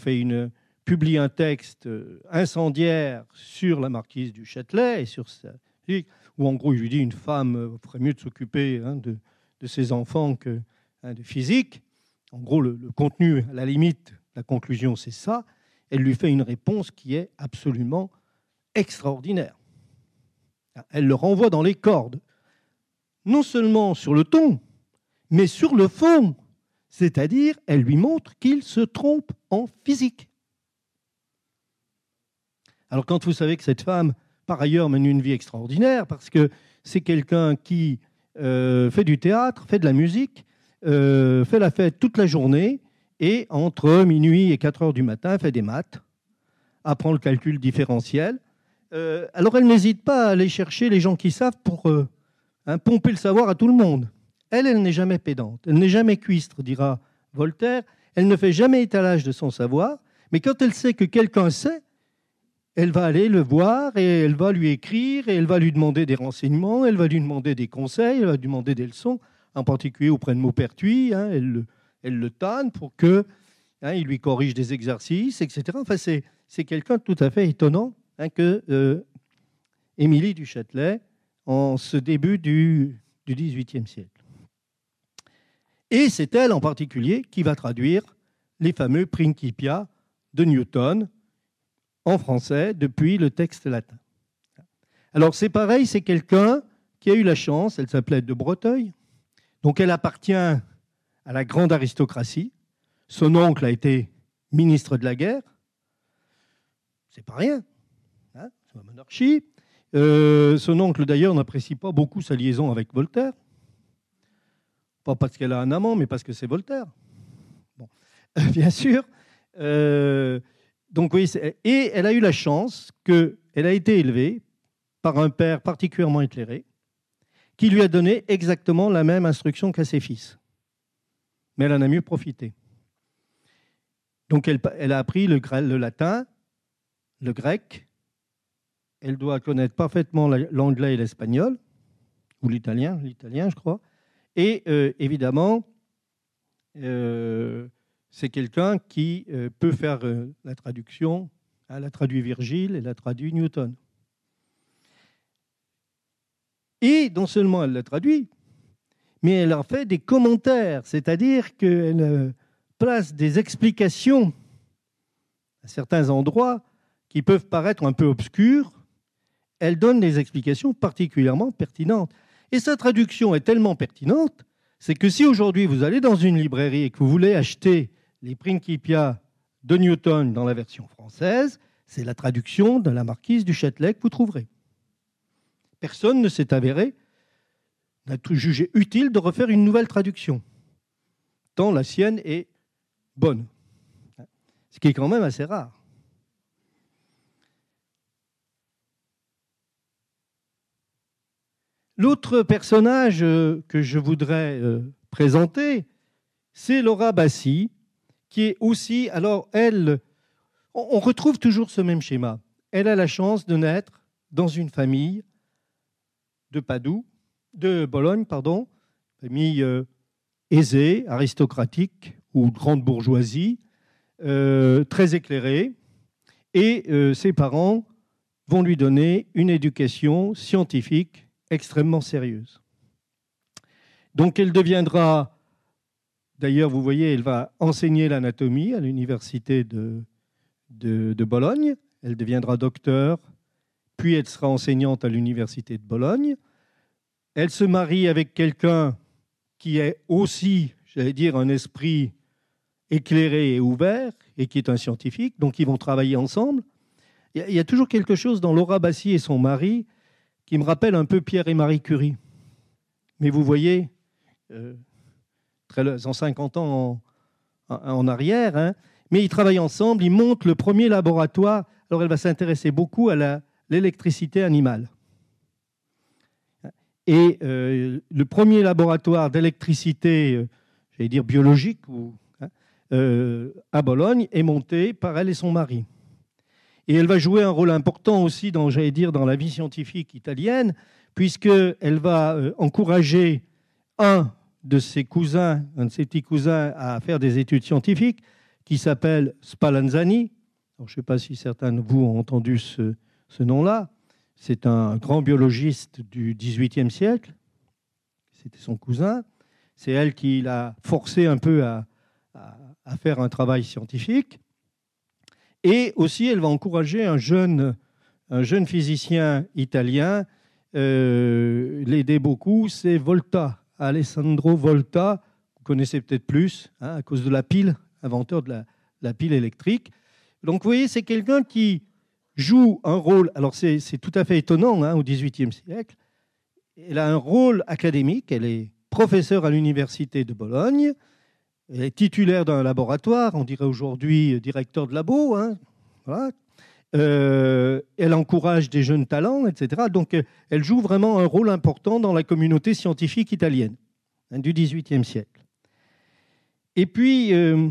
publie un texte euh, incendiaire sur la marquise du Châtelet et sur sa où en gros il lui dit une femme euh, ferait mieux de s'occuper hein, de, ses enfants que hein, de physique. En gros, le, le, contenu, à la limite, la conclusion, c'est ça. Elle lui fait une réponse qui est absolument extraordinaire. Elle le renvoie dans les cordes, non seulement sur le ton, mais sur le fond. C'est-à-dire, elle lui montre qu'il se trompe en physique. Alors quand vous savez que cette femme, par ailleurs, mène une vie extraordinaire, parce que c'est quelqu'un qui euh, fait du théâtre, fait de la musique, euh, fait la fête toute la journée, et entre minuit et 4 heures du matin, fait des maths, apprend le calcul différentiel. Euh, alors elle n'hésite pas à aller chercher les gens qui savent pour hein, pomper le savoir à tout le monde. Elle, elle n'est jamais pédante, elle n'est jamais cuistre, dira Voltaire. Elle ne fait jamais étalage de son savoir, mais quand elle sait que quelqu'un sait, elle va aller le voir et elle va lui écrire et elle va lui demander des renseignements, elle va lui demander des conseils, elle va lui demander des leçons, en particulier auprès de Maupertuis. Hein, elle, le, elle pour que hein, lui corrige des exercices, etc. Enfin, c'est, quelqu'un tout à fait étonnant hein, que euh, Émilie du Châtelet en ce début du XVIIIe siècle. Et c'est elle en particulier qui va traduire les fameux Principia de Newton français depuis le texte latin. Alors c'est pareil, c'est quelqu'un qui a eu la chance, elle s'appelait de Breteuil, donc elle appartient à la grande aristocratie. Son oncle a été ministre de la guerre, c'est pas rien, hein, c'est la monarchie. Euh, son oncle d'ailleurs n'apprécie pas beaucoup sa liaison avec Voltaire. Pas parce qu'elle a un amant, mais parce que c'est Voltaire. Bien sûr. Euh, donc oui, et elle a eu la chance qu'elle a été élevée par un père particulièrement éclairé, qui lui a donné exactement la même instruction qu'à ses fils. Mais elle en a mieux profité. Donc elle, a appris le, le, latin, le grec, elle doit connaître parfaitement l'anglais et l'espagnol, ou l'italien, l'italien je crois, et euh, évidemment, euh, c'est quelqu'un qui euh, peut faire la traduction. Elle a traduit Virgile, elle a traduit Newton. Et non seulement elle l'a traduit, mais elle en fait des commentaires, c'est-à-dire qu'elle place des explications à certains endroits qui peuvent paraître un peu obscurs. Elle donne des explications particulièrement pertinentes. Et sa traduction est tellement pertinente, c'est que si aujourd'hui vous allez dans une librairie et que vous voulez acheter les Principia de Newton dans la version française, c'est la traduction de la marquise du Châtelet que vous trouverez. Personne ne s'est avéré, n'a jugé utile de refaire une nouvelle traduction, tant la sienne est bonne, ce qui est quand même assez rare. L'autre personnage euh, que je voudrais euh, présenter, c'est Laura Bassi, qui est aussi, alors elle, on retrouve toujours ce même schéma. Elle a la chance de naître dans une famille de Padoue, de Bologne, pardon, famille euh, aisée, aristocratique ou grande bourgeoisie, très éclairée, et ses parents vont lui donner une éducation scientifique extrêmement sérieuse. Donc elle deviendra, d'ailleurs vous voyez, elle va enseigner l'anatomie à l'université de, Bologne, elle deviendra docteur, puis elle sera enseignante à l'université de Bologne. Elle se marie avec quelqu'un qui est aussi, j'allais dire, un esprit éclairé et ouvert, et qui est un scientifique, donc ils vont travailler ensemble. Il y a toujours quelque chose dans Laura Bassi et son mari qui me rappelle un peu Pierre et Marie Curie. Mais vous voyez, euh, 150 ans en, arrière, hein, mais ils travaillent ensemble, ils montent le premier laboratoire. Alors elle va s'intéresser beaucoup à l'électricité animale. Et euh, le premier laboratoire d'électricité, euh, j'allais dire biologique, hein, euh, à Bologne, est monté par elle et son mari. Et elle va jouer un rôle important aussi dans, j'allais dire, dans la vie scientifique italienne, puisqu'elle va encourager un de ses cousins, un de ses petits cousins, à faire des études scientifiques, qui s'appelle Spallanzani. je ne sais pas si certains de vous ont entendu ce, ce nom-là. C'est un grand biologiste du XVIIIe siècle. C'était son cousin. C'est elle qui l'a forcé un peu à, faire un travail scientifique. Et aussi, elle va encourager un jeune, un jeune physicien italien, euh, l'aider beaucoup, c'est Volta, Alessandro Volta. Vous connaissez peut-être plus, hein, à cause de la pile, inventeur de la, pile électrique. Donc, vous voyez, c'est quelqu'un qui, joue un rôle, alors c'est tout à fait étonnant hein, au XVIIIe siècle, elle a un rôle académique, elle est professeure à l'université de Bologne, elle est titulaire d'un laboratoire, on dirait aujourd'hui directeur de labo, hein, euh, elle encourage des jeunes talents, etc. Donc elle joue vraiment un rôle important dans la communauté scientifique italienne hein, du XVIIIe siècle. Et puis, euh,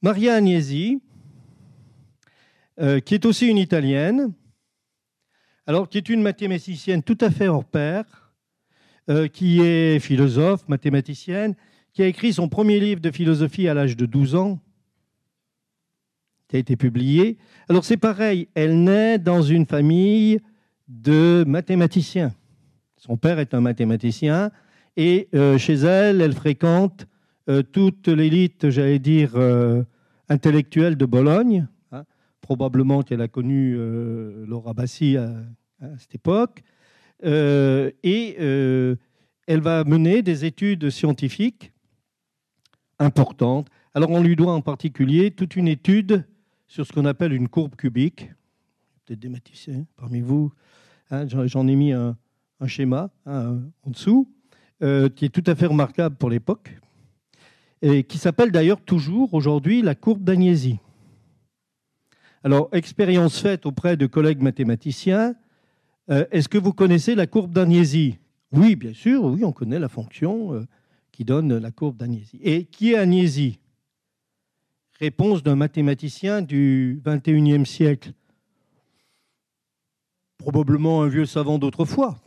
Maria Agnesi, euh, qui est aussi une Italienne, alors qui est une mathématicienne tout à fait hors pair, euh, qui est philosophe, mathématicienne, qui a écrit son premier livre de philosophie à l'âge de 12 ans, qui a été publié. Alors c'est pareil, elle naît dans une famille de mathématiciens. Son père est un mathématicien et euh, chez elle, elle fréquente euh, toute l'élite, j'allais dire, euh, intellectuelle de Bologne. Hein. probablement qu'elle a connu Laura Bassi à, cette époque. et elle va mener des études scientifiques importantes. Alors on lui doit en particulier toute une étude sur ce qu'on appelle une courbe cubique. Peut-être des mathématiciens parmi vous. Hein, j'en ai mis un, schéma hein, en dessous, qui est tout à fait remarquable pour l'époque, et qui s'appelle d'ailleurs toujours aujourd'hui la courbe d'Agnesi. Alors, expérience faite auprès de collègues mathématiciens, euh, est-ce que vous connaissez la courbe d'Agnesi? Oui, bien sûr, oui, on connaît la fonction euh, qui donne la courbe d'Agnesi. Et qui est Agnesi? Réponse d'un mathématicien du 21e siècle. Probablement un vieux savant d'autrefois.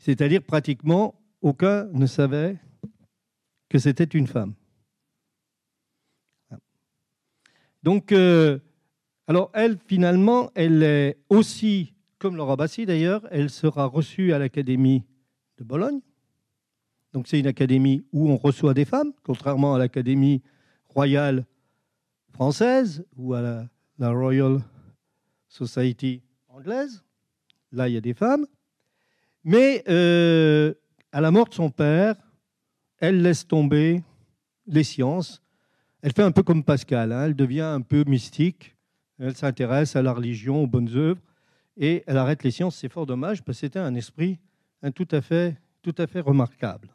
C'est-à-dire pratiquement aucun ne savait que c'était une femme. Donc, euh, alors elle, finalement, elle est aussi, comme Laura Bassi d'ailleurs, elle sera reçue à l'Académie de Bologne. Donc c'est une académie où on reçoit des femmes, contrairement à l'Académie royale française ou à la, Royal Society anglaise. Là, il y a des femmes. Mais euh, à la mort de son père, elle laisse tomber les sciences. Elle fait un peu comme Pascal, hein. elle devient un peu mystique, elle s'intéresse à la religion, aux bonnes œuvres, et elle arrête les sciences. C'est fort dommage, parce que c'était un esprit tout, à fait, tout à fait remarquable.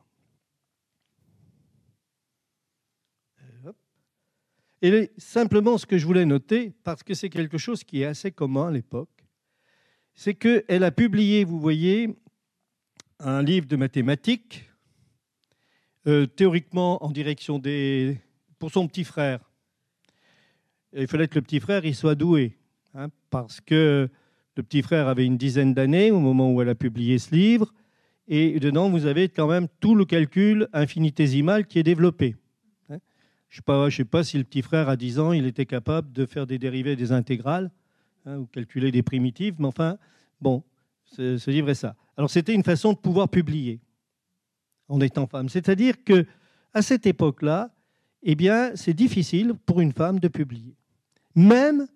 Et simplement, ce que je voulais noter, parce que c'est quelque chose qui est assez commun à l'époque, c'est qu'elle a publié, vous voyez, un livre de mathématiques euh, théoriquement en direction des. pour son petit frère. il fallait que le petit frère il soit doué, hein, parce que le petit frère avait une dizaine d'années au moment où elle a publié ce livre, et dedans vous avez quand même tout le calcul infinitésimal qui est développé. Je ne sais, pas si le petit frère à 10 ans il était capable de faire des dérivés des intégrales hein, ou calculer des primitives, mais enfin, bon, ce livre est ça. Alors c'était une façon de pouvoir publier en étant femme. C'est-à-dire que à cette époque-là, eh bien, c'est difficile pour une femme de publier. Même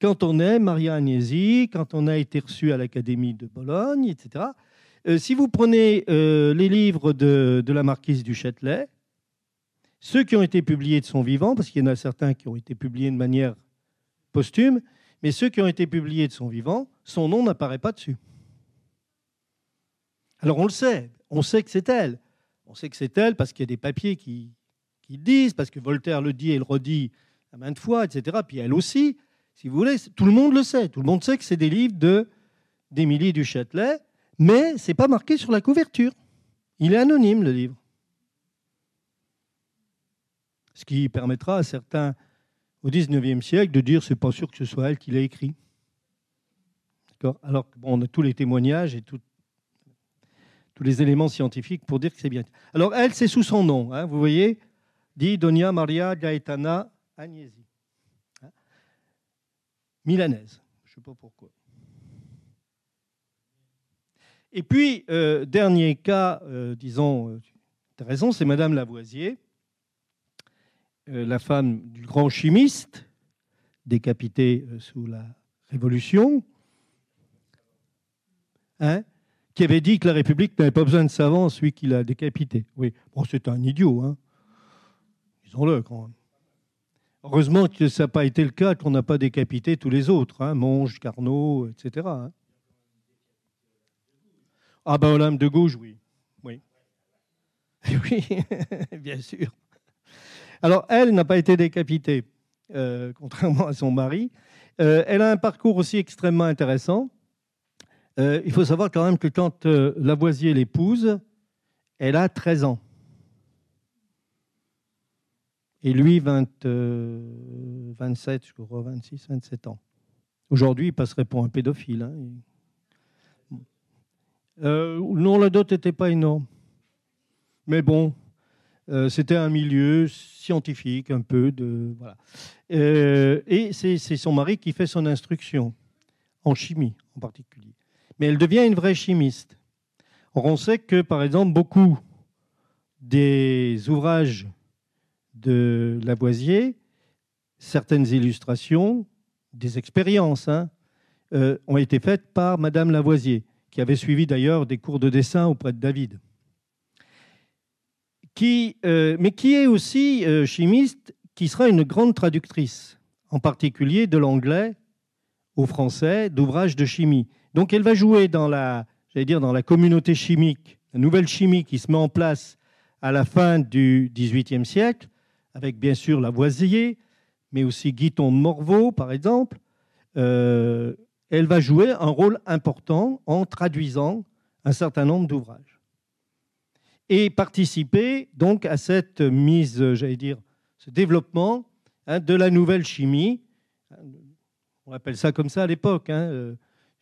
quand on est Maria Agnesi, quand on a été reçu à l'Académie de Bologne, etc. Euh, si vous prenez euh, les livres de, la marquise du Châtelet, ceux qui ont été publiés de son vivant, parce qu'il y en a certains qui ont été publiés de manière posthume, mais ceux qui ont été publiés de son vivant, son nom n'apparaît pas dessus. Alors on le sait, on sait que c'est elle. On sait que c'est elle parce qu'il y a des papiers qui, le disent, parce que Voltaire le dit et le redit à maintes fois, etc. Puis elle aussi, si vous voulez, tout le monde le sait. Tout le monde sait que c'est des livres d'Émilie du Châtelet, mais c'est pas marqué sur la couverture. Il est anonyme le livre. Ce qui permettra à certains au XIXe siècle de dire c'est pas sûr que ce soit elle qui l'a écrit. Alors bon, on a tous les témoignages et tous les éléments scientifiques pour dire que c'est bien. Alors elle, c'est sous son nom. Hein, vous voyez, dit Donia Maria Gaetana Agnesi. Hein? Milanaise. Je ne sais pas pourquoi. Et puis, euh, dernier cas, euh, disons, tu as raison, c'est Madame Lavoisier, la femme du grand chimiste, décapité sous la Révolution, hein, qui avait dit que la République n'avait pas besoin de savants, celui qui l'a décapité. Oui, bon, c'est un idiot, hein. disons-le quand même. Heureusement que ça n'a pas été le cas, qu'on n'a pas décapité tous les autres, hein, Monge, Carnot, etc. Hein. Ah ben Olympe de Gouges, oui. Oui. Oui, bien sûr. Alors, elle n'a pas été décapitée, euh, contrairement à son mari. Euh, elle a un parcours aussi extrêmement intéressant. Euh, il faut savoir quand même que quand Lavoisier l'épouse, elle a 13 ans. Et lui, 20, 27, je crois, 26, 27 ans. Aujourd'hui, il passerait pour un pédophile. Hein. Non, la dot n'était pas énorme. Mais bon, euh, c'était un milieu scientifique, un peu de. Voilà. Euh, et c'est son mari qui fait son instruction, en chimie en particulier. Mais elle devient une vraie chimiste. on sait que, par exemple, beaucoup des ouvrages de Lavoisier, certaines illustrations, des expériences, hein, ont été faites par Madame Lavoisier qui avait suivi d'ailleurs des cours de dessin auprès de David. Euh, mais qui est aussi euh, chimiste, qui sera une grande traductrice, en particulier de l'anglais au français, d'ouvrages de chimie. Donc elle va jouer dans la, j'allais dire, dans la communauté chimique, la nouvelle chimie qui se met en place à la fin du XVIIIe siècle, avec bien sûr Lavoisier, mais aussi Guiton Morveau, par exemple, euh, elle va jouer un rôle important en traduisant un certain nombre d'ouvrages. Et participer donc à cette mise, j'allais dire, ce développement hein, de la nouvelle chimie. On appelle ça comme ça à l'époque. Hein, euh,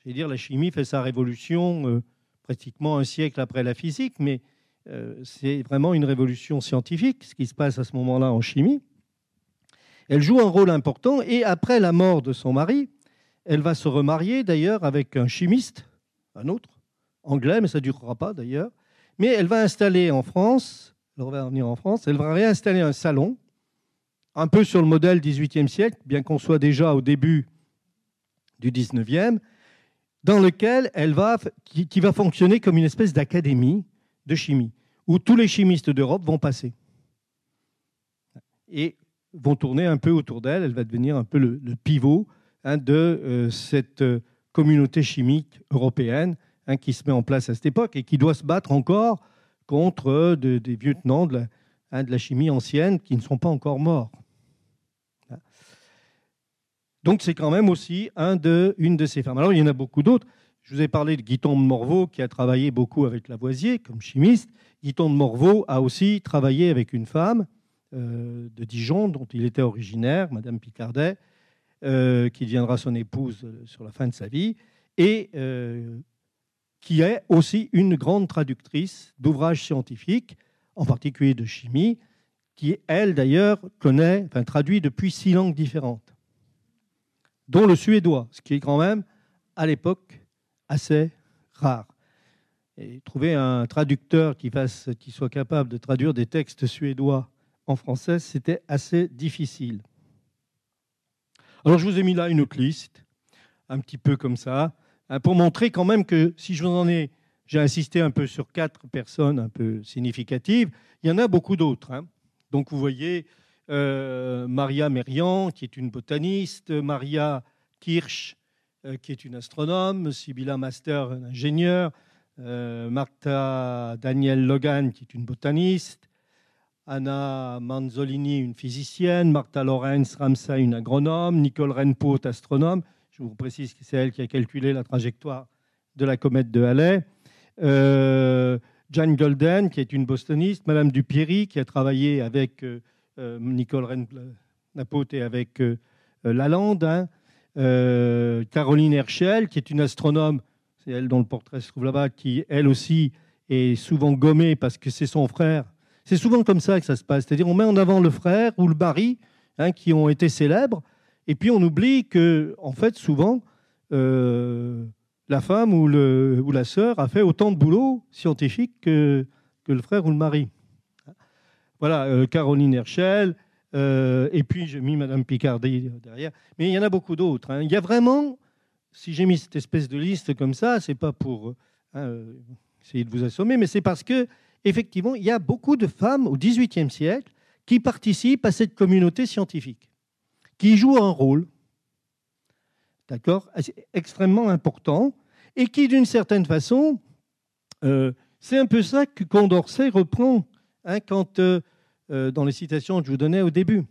j'allais dire, la chimie fait sa révolution euh, pratiquement un siècle après la physique, mais euh, c'est vraiment une révolution scientifique, ce qui se passe à ce moment-là en chimie. Elle joue un rôle important et après la mort de son mari, elle va se remarier d'ailleurs avec un chimiste, un autre, anglais, mais ça ne durera pas d'ailleurs. Mais elle va installer en France, elle va revenir en France, elle va réinstaller un salon, un peu sur le modèle 18e siècle, bien qu'on soit déjà au début du 19e, dans lequel elle va, qui, va fonctionner comme une espèce d'académie de chimie, où tous les chimistes d'Europe vont passer. Et vont tourner un peu autour d'elle, elle va devenir un peu le, le pivot Hein, de euh, cette euh, communauté chimique européenne hein, qui se met en place à cette époque et qui doit se battre encore contre euh, des vieux tenants hein, de la, chimie ancienne qui ne sont pas encore morts. Donc c'est quand même aussi un de, une de ces femmes. Alors il y en a beaucoup d'autres. Je vous ai parlé de Guiton de Morveau qui a travaillé beaucoup avec Lavoisier comme chimiste. Guiton de Morveau a aussi travaillé avec une femme de Dijon dont il était originaire, Madame Picardet, euh, qui deviendra son épouse euh, sur la fin de sa vie, et euh, qui est aussi une grande traductrice d'ouvrages scientifiques, en particulier de chimie, qui, elle d'ailleurs, connaît, traduit depuis six langues différentes, dont le suédois, ce qui est quand même, à l'époque, assez rare. Et trouver un traducteur qui, soit capable de traduire des textes suédois en français, c'était assez difficile. Alors je vous ai mis là une autre liste, un petit peu comme ça, pour montrer quand même que si je vous en ai, j'ai insisté un peu sur quatre personnes un peu significatives, il y en a beaucoup d'autres. Hein. Donc vous voyez euh, Maria Merian, qui est une botaniste, Maria Kirsch, euh, qui est une astronome, Sibylla Master, un ingénieur, euh, Martha Daniel Logan, qui est une botaniste, Anna Manzolini, une physicienne, Martha Lorenz Ramsay, une agronome, Nicole Renpo, astronome. Je vous précise que c'est elle qui a calculé la trajectoire de la comète de Halley. Euh, Jane Golden, qui est une bostoniste, Madame Dupierry, qui a travaillé avec euh, euh, Nicole Renpo et avec Lalande, hein. Caroline Herschel, qui est une astronome, c'est elle dont le portrait se trouve là-bas, qui elle aussi est souvent gommée parce que c'est son frère c'est souvent comme ça que ça se passe. C'est-à-dire, on met en avant le frère ou le mari hein, qui ont été célèbres, et puis on oublie que, en fait, souvent, euh, la femme ou, la sœur a fait autant de boulot scientifique que, que le frère ou le mari. Voilà, euh, Caroline Herschel, euh, et puis j'ai mis Madame Picardy derrière. Mais il y en a beaucoup d'autres. Hein. Il y a vraiment, si j'ai mis cette espèce de liste comme ça, c'est pas pour hein, essayer de vous assommer, mais c'est parce que effectivement, il y a beaucoup de femmes au XVIIIe siècle qui participent à cette communauté scientifique, qui jouent un rôle, d'accord, extrêmement important, et qui, d'une certaine façon, euh, c'est un peu ça que Condorcet reprend hein, euh, euh, dans les citations que je vous donnais au début.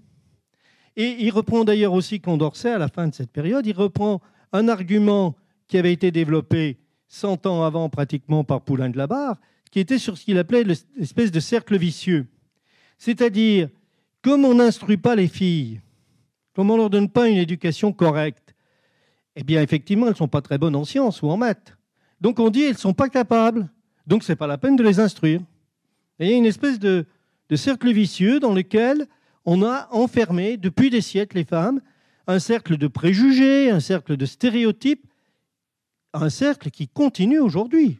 Et il reprend d'ailleurs aussi Condorcet à la fin de cette période, il reprend un argument qui avait été développé 100 ans avant pratiquement par Poulain de la Barre, qui était sur ce qu'il appelait l'espèce de cercle vicieux. C'est-à-dire, comme on n'instruit pas les filles, comme on ne leur donne pas une éducation correcte, eh bien, effectivement, elles ne sont pas très bonnes en sciences ou en maths. Donc, on dit elles ne sont pas capables. Donc, ce n'est pas la peine de les instruire. il y a une espèce de, cercle vicieux dans lequel on a enfermé, depuis des siècles, les femmes, un cercle de préjugés, un cercle de stéréotypes, un cercle qui continue aujourd'hui.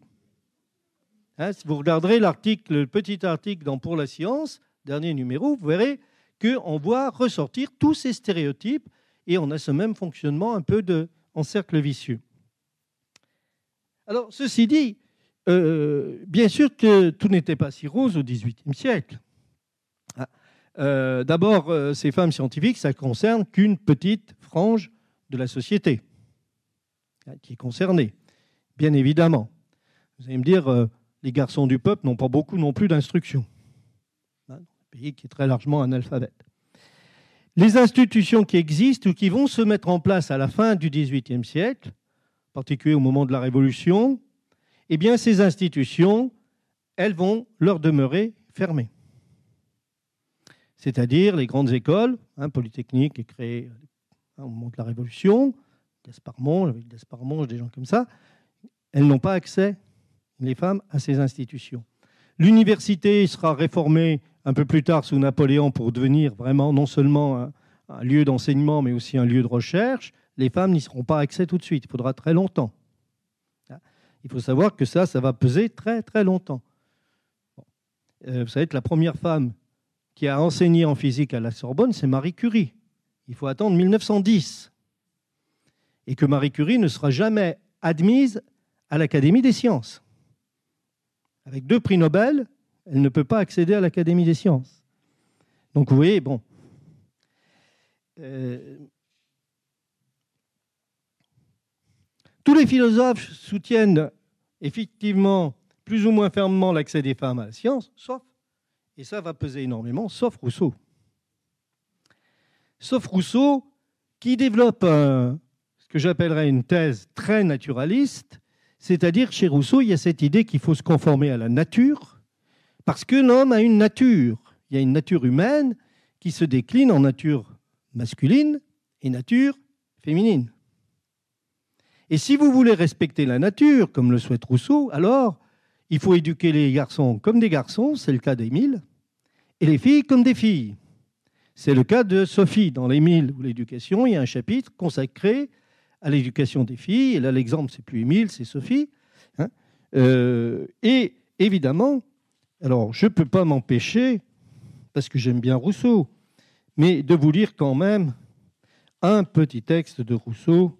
Hein, si vous regarderez le petit article dans Pour la science, dernier numéro, vous verrez qu'on voit ressortir tous ces stéréotypes et on a ce même fonctionnement un peu de, en cercle vicieux. Alors, ceci dit, euh, bien sûr que tout n'était pas si rose au XVIIIe siècle. Ah, euh, d'abord, euh, ces femmes scientifiques, ça ne concerne qu'une petite frange de la société hein, qui est concernée, bien évidemment. Vous allez me dire, les garçons du peuple n'ont pas beaucoup non plus d'instruction. Qui est très largement analphabète. Les institutions qui existent ou qui vont se mettre en place à la fin du XVIIIe siècle, en particulier au moment de la Révolution, eh bien, ces institutions, elles vont leur demeurer fermées. C'est-à-dire les grandes écoles, hein, Polytechnique est créée hein, au moment de la Révolution, Gasparmont, avec Gasparmont, des gens comme ça, elles n'ont pas accès les femmes à ces institutions. L'université sera réformée un peu plus tard sous Napoléon pour devenir vraiment non seulement un, lieu d'enseignement, mais aussi un lieu de recherche. Les femmes n'y seront pas accès tout de suite. Il faudra très longtemps. Il faut savoir que ça, ça va peser très très longtemps. Euh, vous savez que la première femme qui a enseigné en physique à la Sorbonne, c'est Marie Curie. Il faut attendre 1910. Et que Marie Curie ne sera jamais admise à l'Académie des sciences. Avec deux prix Nobel, elle ne peut pas accéder à l'Académie des sciences. Donc vous voyez, bon. Euh, tous les philosophes soutiennent effectivement plus ou moins fermement l'accès des femmes à la science, sauf, et ça va peser énormément, sauf Rousseau. Sauf Rousseau, qui développe ce que j'appellerais une thèse très naturaliste, c'est-à-dire, chez Rousseau, il y a cette idée qu'il faut se conformer à la nature, parce que l'homme a une nature. Il y a une nature humaine qui se décline en nature masculine et nature féminine. Et si vous voulez respecter la nature, comme le souhaite Rousseau, alors il faut éduquer les garçons comme des garçons, c'est le cas d'Émile, et les filles comme des filles. C'est le cas de Sophie. Dans l'Émile ou l'éducation, il y a un chapitre consacré à l'éducation des filles. Et là, l'exemple, c'est plus Émile, c'est Sophie. Hein. Euh, et évidemment, alors je ne peux pas m'empêcher, parce que j'aime bien Rousseau, mais de vous lire quand même un petit texte de Rousseau,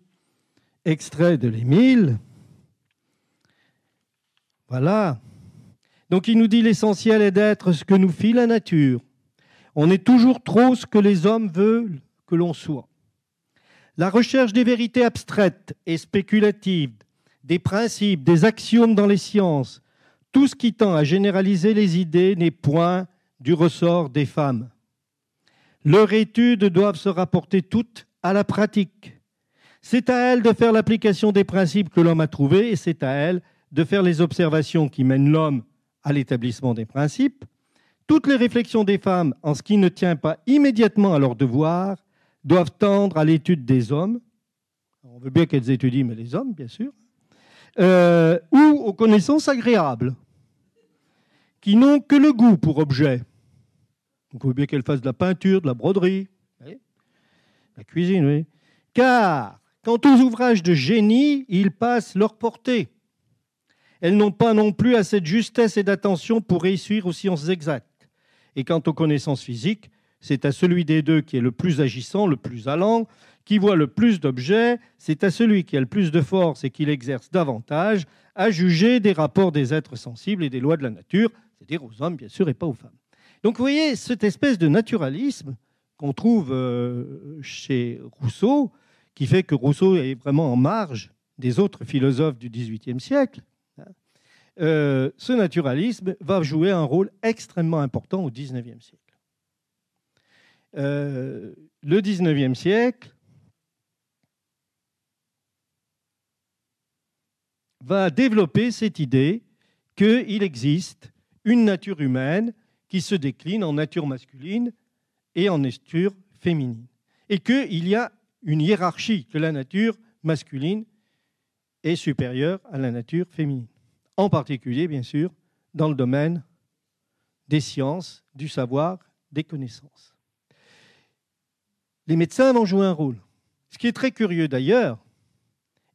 extrait de l'Émile. Voilà. Donc il nous dit l'essentiel est d'être ce que nous fit la nature. On est toujours trop ce que les hommes veulent que l'on soit. La recherche des vérités abstraites et spéculatives, des principes, des axiomes dans les sciences, tout ce qui tend à généraliser les idées n'est point du ressort des femmes. Leurs études doivent se rapporter toutes à la pratique. C'est à elles de faire l'application des principes que l'homme a trouvés et c'est à elles de faire les observations qui mènent l'homme à l'établissement des principes. Toutes les réflexions des femmes en ce qui ne tient pas immédiatement à leur devoir doivent tendre à l'étude des hommes. On veut bien qu'elles étudient, mais les hommes, bien sûr. Euh, ou aux connaissances agréables, qui n'ont que le goût pour objet. Donc, on veut bien qu'elles fassent de la peinture, de la broderie, la cuisine, oui. Car Quant aux ouvrages de génie, ils passent leur portée. Elles n'ont pas non plus assez de justesse et d'attention pour réussir aux sciences exactes. Et quant aux connaissances physiques, c'est à celui des deux qui est le plus agissant, le plus allant, qui voit le plus d'objets, c'est à celui qui a le plus de force et qui l'exerce davantage, à juger des rapports des êtres sensibles et des lois de la nature, c'est-à-dire aux hommes bien sûr et pas aux femmes. Donc vous voyez, cette espèce de naturalisme qu'on trouve euh, chez Rousseau, qui fait que Rousseau est vraiment en marge des autres philosophes du XVIIIe siècle, hein. euh, ce naturalisme va jouer un rôle extrêmement important au XIXe siècle. Euh, le XIXe siècle va développer cette idée qu'il existe une nature humaine qui se décline en nature masculine et en nature féminine. Et qu'il y a une hiérarchie que la nature masculine est supérieure à la nature féminine. En particulier, bien sûr, dans le domaine des sciences, du savoir, des connaissances. Les médecins vont jouer un rôle. Ce qui est très curieux d'ailleurs,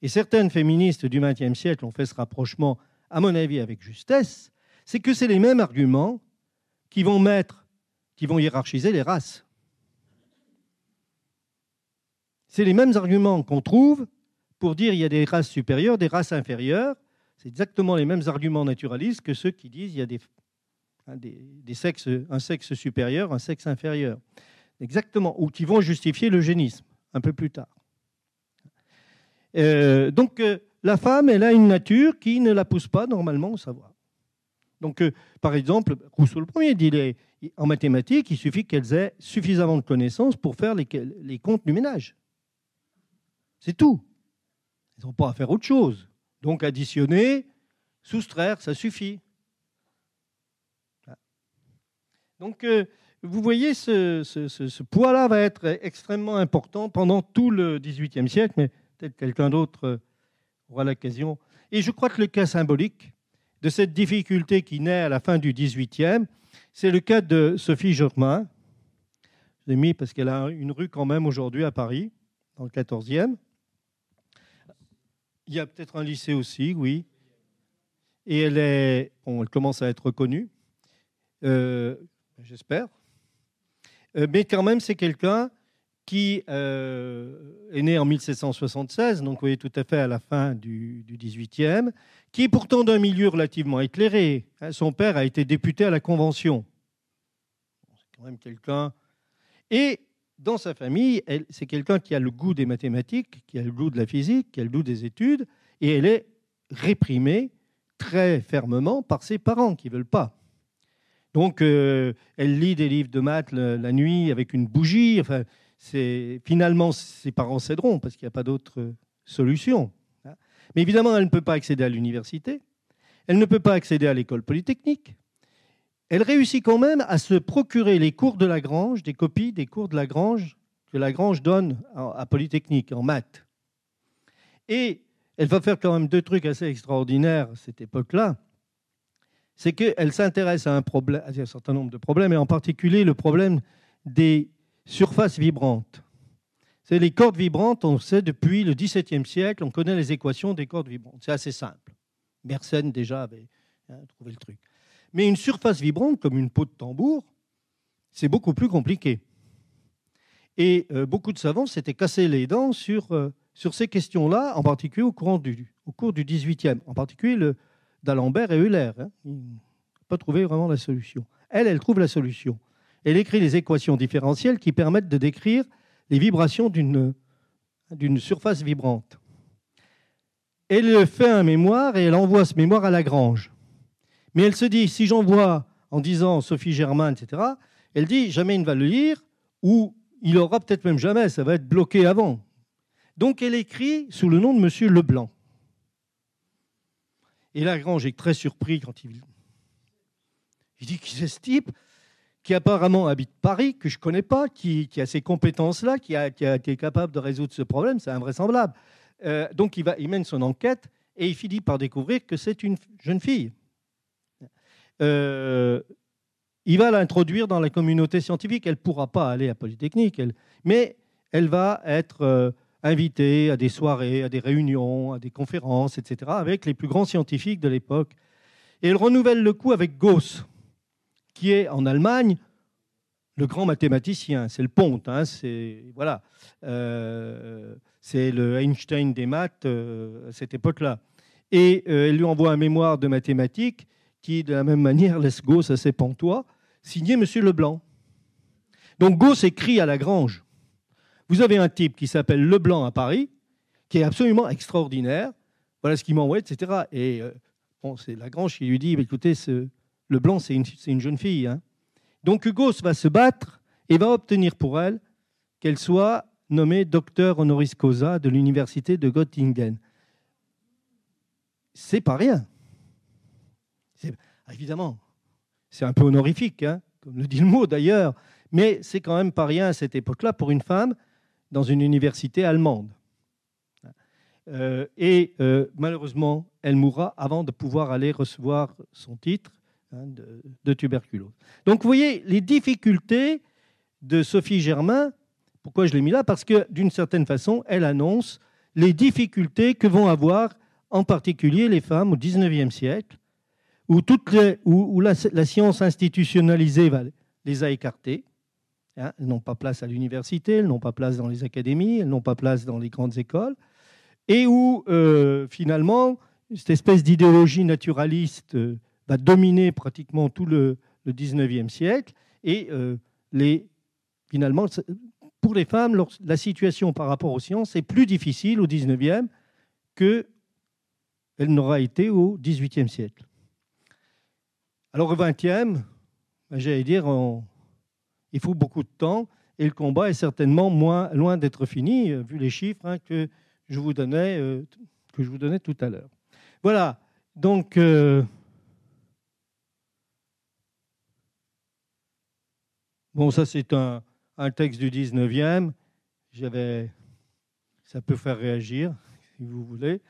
et certaines féministes du XXe siècle ont fait ce rapprochement, à mon avis, avec justesse, c'est que c'est les mêmes arguments qui vont mettre, qui vont hiérarchiser les races. C'est les mêmes arguments qu'on trouve pour dire qu'il y a des races supérieures, des races inférieures. C'est exactement les mêmes arguments naturalistes que ceux qui disent qu'il y a des, hein, des, sexes, un sexe supérieur, un sexe inférieur. Exactement, ou qui vont justifier l'eugénisme un peu plus tard. Euh, donc euh, la femme, elle a une nature qui ne la pousse pas normalement au savoir. Donc, euh, par exemple, Rousseau le premier dit en mathématiques, il suffit qu'elles aient suffisamment de connaissances pour faire les, comptes du ménage. C'est tout. Ils n'ont pas à faire autre chose. Donc additionner, soustraire, ça suffit. Donc euh, vous voyez, ce, ce, poids-là va être extrêmement important pendant tout le XVIIIe siècle, mais peut-être quelqu'un d'autre euh, aura l'occasion. Et je crois que le cas symbolique de cette difficulté qui naît à la fin du XVIIIe, c'est le cas de Sophie Germain. Je l'ai mis parce qu'elle a une rue quand même aujourd'hui à Paris, dans le XIVe. Il y a peut-être un lycée aussi, oui. Et elle, est, elle commence à être reconnue, euh, j'espère. Euh, mais quand même, c'est quelqu'un qui euh, est né en 1776, donc vous voyez tout à fait à la fin du, du 18e, qui est pourtant d'un milieu relativement éclairé. Hein. son père a été député à la Convention. C'est quand même quelqu'un. Et dans sa famille, c'est quelqu'un qui a le goût des mathématiques, qui a le goût de la physique, qui a le goût des études, et elle est réprimée très fermement par ses parents qui ne veulent pas. Donc, euh, elle lit des livres de maths la, nuit avec une bougie. Enfin, finalement, ses parents céderont parce qu'il n'y a pas d'autre solution. Mais évidemment, elle ne peut pas accéder à l'université. Elle ne peut pas accéder à l'école polytechnique elle réussit quand même à se procurer les cours de Lagrange, des copies des cours de Lagrange que Lagrange donne à Polytechnique en maths. Et elle va faire quand même deux trucs assez extraordinaires à cette époque-là. C'est qu'elle s'intéresse à un certain nombre de problèmes, et en particulier le problème des surfaces vibrantes. C'est les cordes vibrantes, on sait depuis le XVIIe siècle, on connaît les équations des cordes vibrantes. C'est assez simple. Mersenne déjà avait hein, trouvé le truc. Mais une surface vibrante, comme une peau de tambour, c'est beaucoup plus compliqué. Et euh, beaucoup de savants s'étaient cassés les dents sur, euh, sur ces questions-là, en particulier au, courant du, au cours du XVIIIe, en particulier d'Alembert et Euler. Hein. Ils n'ont pas trouvé vraiment la solution. Elle, elle trouve la solution. Elle écrit les équations différentielles qui permettent de décrire les vibrations d'une surface vibrante. elle fait un mémoire et elle envoie ce mémoire à Lagrange. Mais elle se dit, si j'envoie en disant Sophie Germain, etc., elle dit, jamais il ne va le lire, ou il aura peut-être même jamais, ça va être bloqué avant. Donc elle écrit sous le nom de Monsieur Leblanc. Et Lagrange est très surpris quand il... Il dit, qui c'est ce type? Qui apparemment habite Paris, que je ne connais pas, qui, a ces compétences-là, qui, qui, est capable de résoudre ce problème, c'est invraisemblable. Euh, donc il, va, il mène son enquête et il finit par découvrir que c'est une jeune fille. Euh, il va l'introduire dans la communauté scientifique. Elle ne pourra pas aller à Polytechnique, mais elle va être euh, invitée à des soirées, à des réunions, à des conférences, etc., avec les plus grands scientifiques de l'époque. Et elle renouvelle le coup avec Gauss, qui est en Allemagne le grand mathématicien. C'est le ponte, hein, c'est voilà, euh, le Einstein des maths euh, à cette époque-là. Et elle lui envoie un mémoire de mathématiques qui, de la même manière, laisse Gauss à ses pantois, signé M. Leblanc. Donc Gauss écrit à Lagrange Vous avez un type qui s'appelle Leblanc à Paris, qui est absolument extraordinaire, voilà ce qu'il m'envoie, etc. Et euh, bon, c'est Lagrange qui lui dit Écoutez, ce Leblanc, c'est une, jeune fille. Hein. Donc Gauss va se battre et va obtenir pour elle qu'elle soit nommée docteur honoris causa de l'université de Göttingen. C'est pas rien. Ah, évidemment, c'est un peu honorifique, hein, comme le dit le mot d'ailleurs, mais c'est quand même pas rien à cette époque-là pour une femme dans une université allemande. Euh, et euh, malheureusement, elle mourra avant de pouvoir aller recevoir son titre hein, de, tuberculose. Donc vous voyez les difficultés de Sophie Germain. Pourquoi je l'ai mis là? Parce que d'une certaine façon, elle annonce les difficultés que vont avoir en particulier les femmes au XIXe siècle où, toutes la, science institutionnalisée les a écartées. Hein, elles n'ont pas place à l'université, elles n'ont pas place dans les académies, elles n'ont pas place dans les grandes écoles, et où euh, finalement cette espèce d'idéologie naturaliste euh, va dominer pratiquement tout le, le 19e siècle, et euh, les, finalement, pour les femmes, la situation par rapport aux sciences est plus difficile au 19e qu'elle n'aura été au 18e siècle. Alors au 20e, ben, j'allais dire, il faut beaucoup de temps et le combat est certainement moins loin d'être fini, euh, vu les chiffres hein, que, je vous donnais, euh, que je vous donnais tout à l'heure. Voilà, donc... bon, ça c'est un, un, texte du 19e. J'avais, ça peut faire réagir, si vous voulez,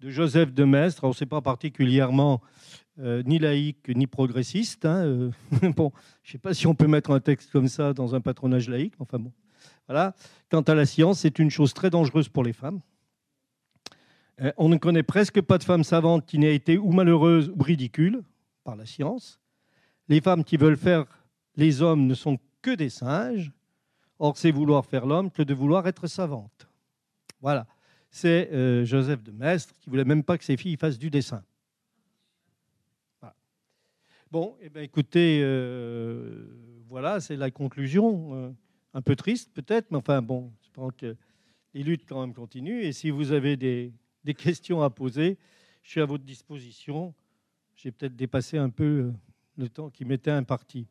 de Joseph de Maistre. On ne sait pas particulièrement euh, ni laïque ni progressiste. Hein, euh, bon, je ne sais pas si on peut mettre un texte comme ça dans un patronage laïque. Enfin bon, voilà. Quant à la science, c'est une chose très dangereuse pour les femmes. Euh, on ne connaît presque pas de femme savante qui n'ait été ou malheureuse ou ridicule par la science. Les femmes qui veulent faire les hommes ne sont que des singes. Or, c'est vouloir faire l'homme que de vouloir être savante. Voilà. C'est Joseph de Maistre qui voulait même pas que ses filles fassent du dessin. Bon, eh bien, écoutez, euh, voilà, c'est la conclusion. Euh, un peu triste peut-être, mais enfin bon, je pense que les luttes quand même continuent. Et si vous avez des, questions à poser, je suis à votre disposition. J'ai peut-être dépassé un peu euh, le temps qui m'était imparti.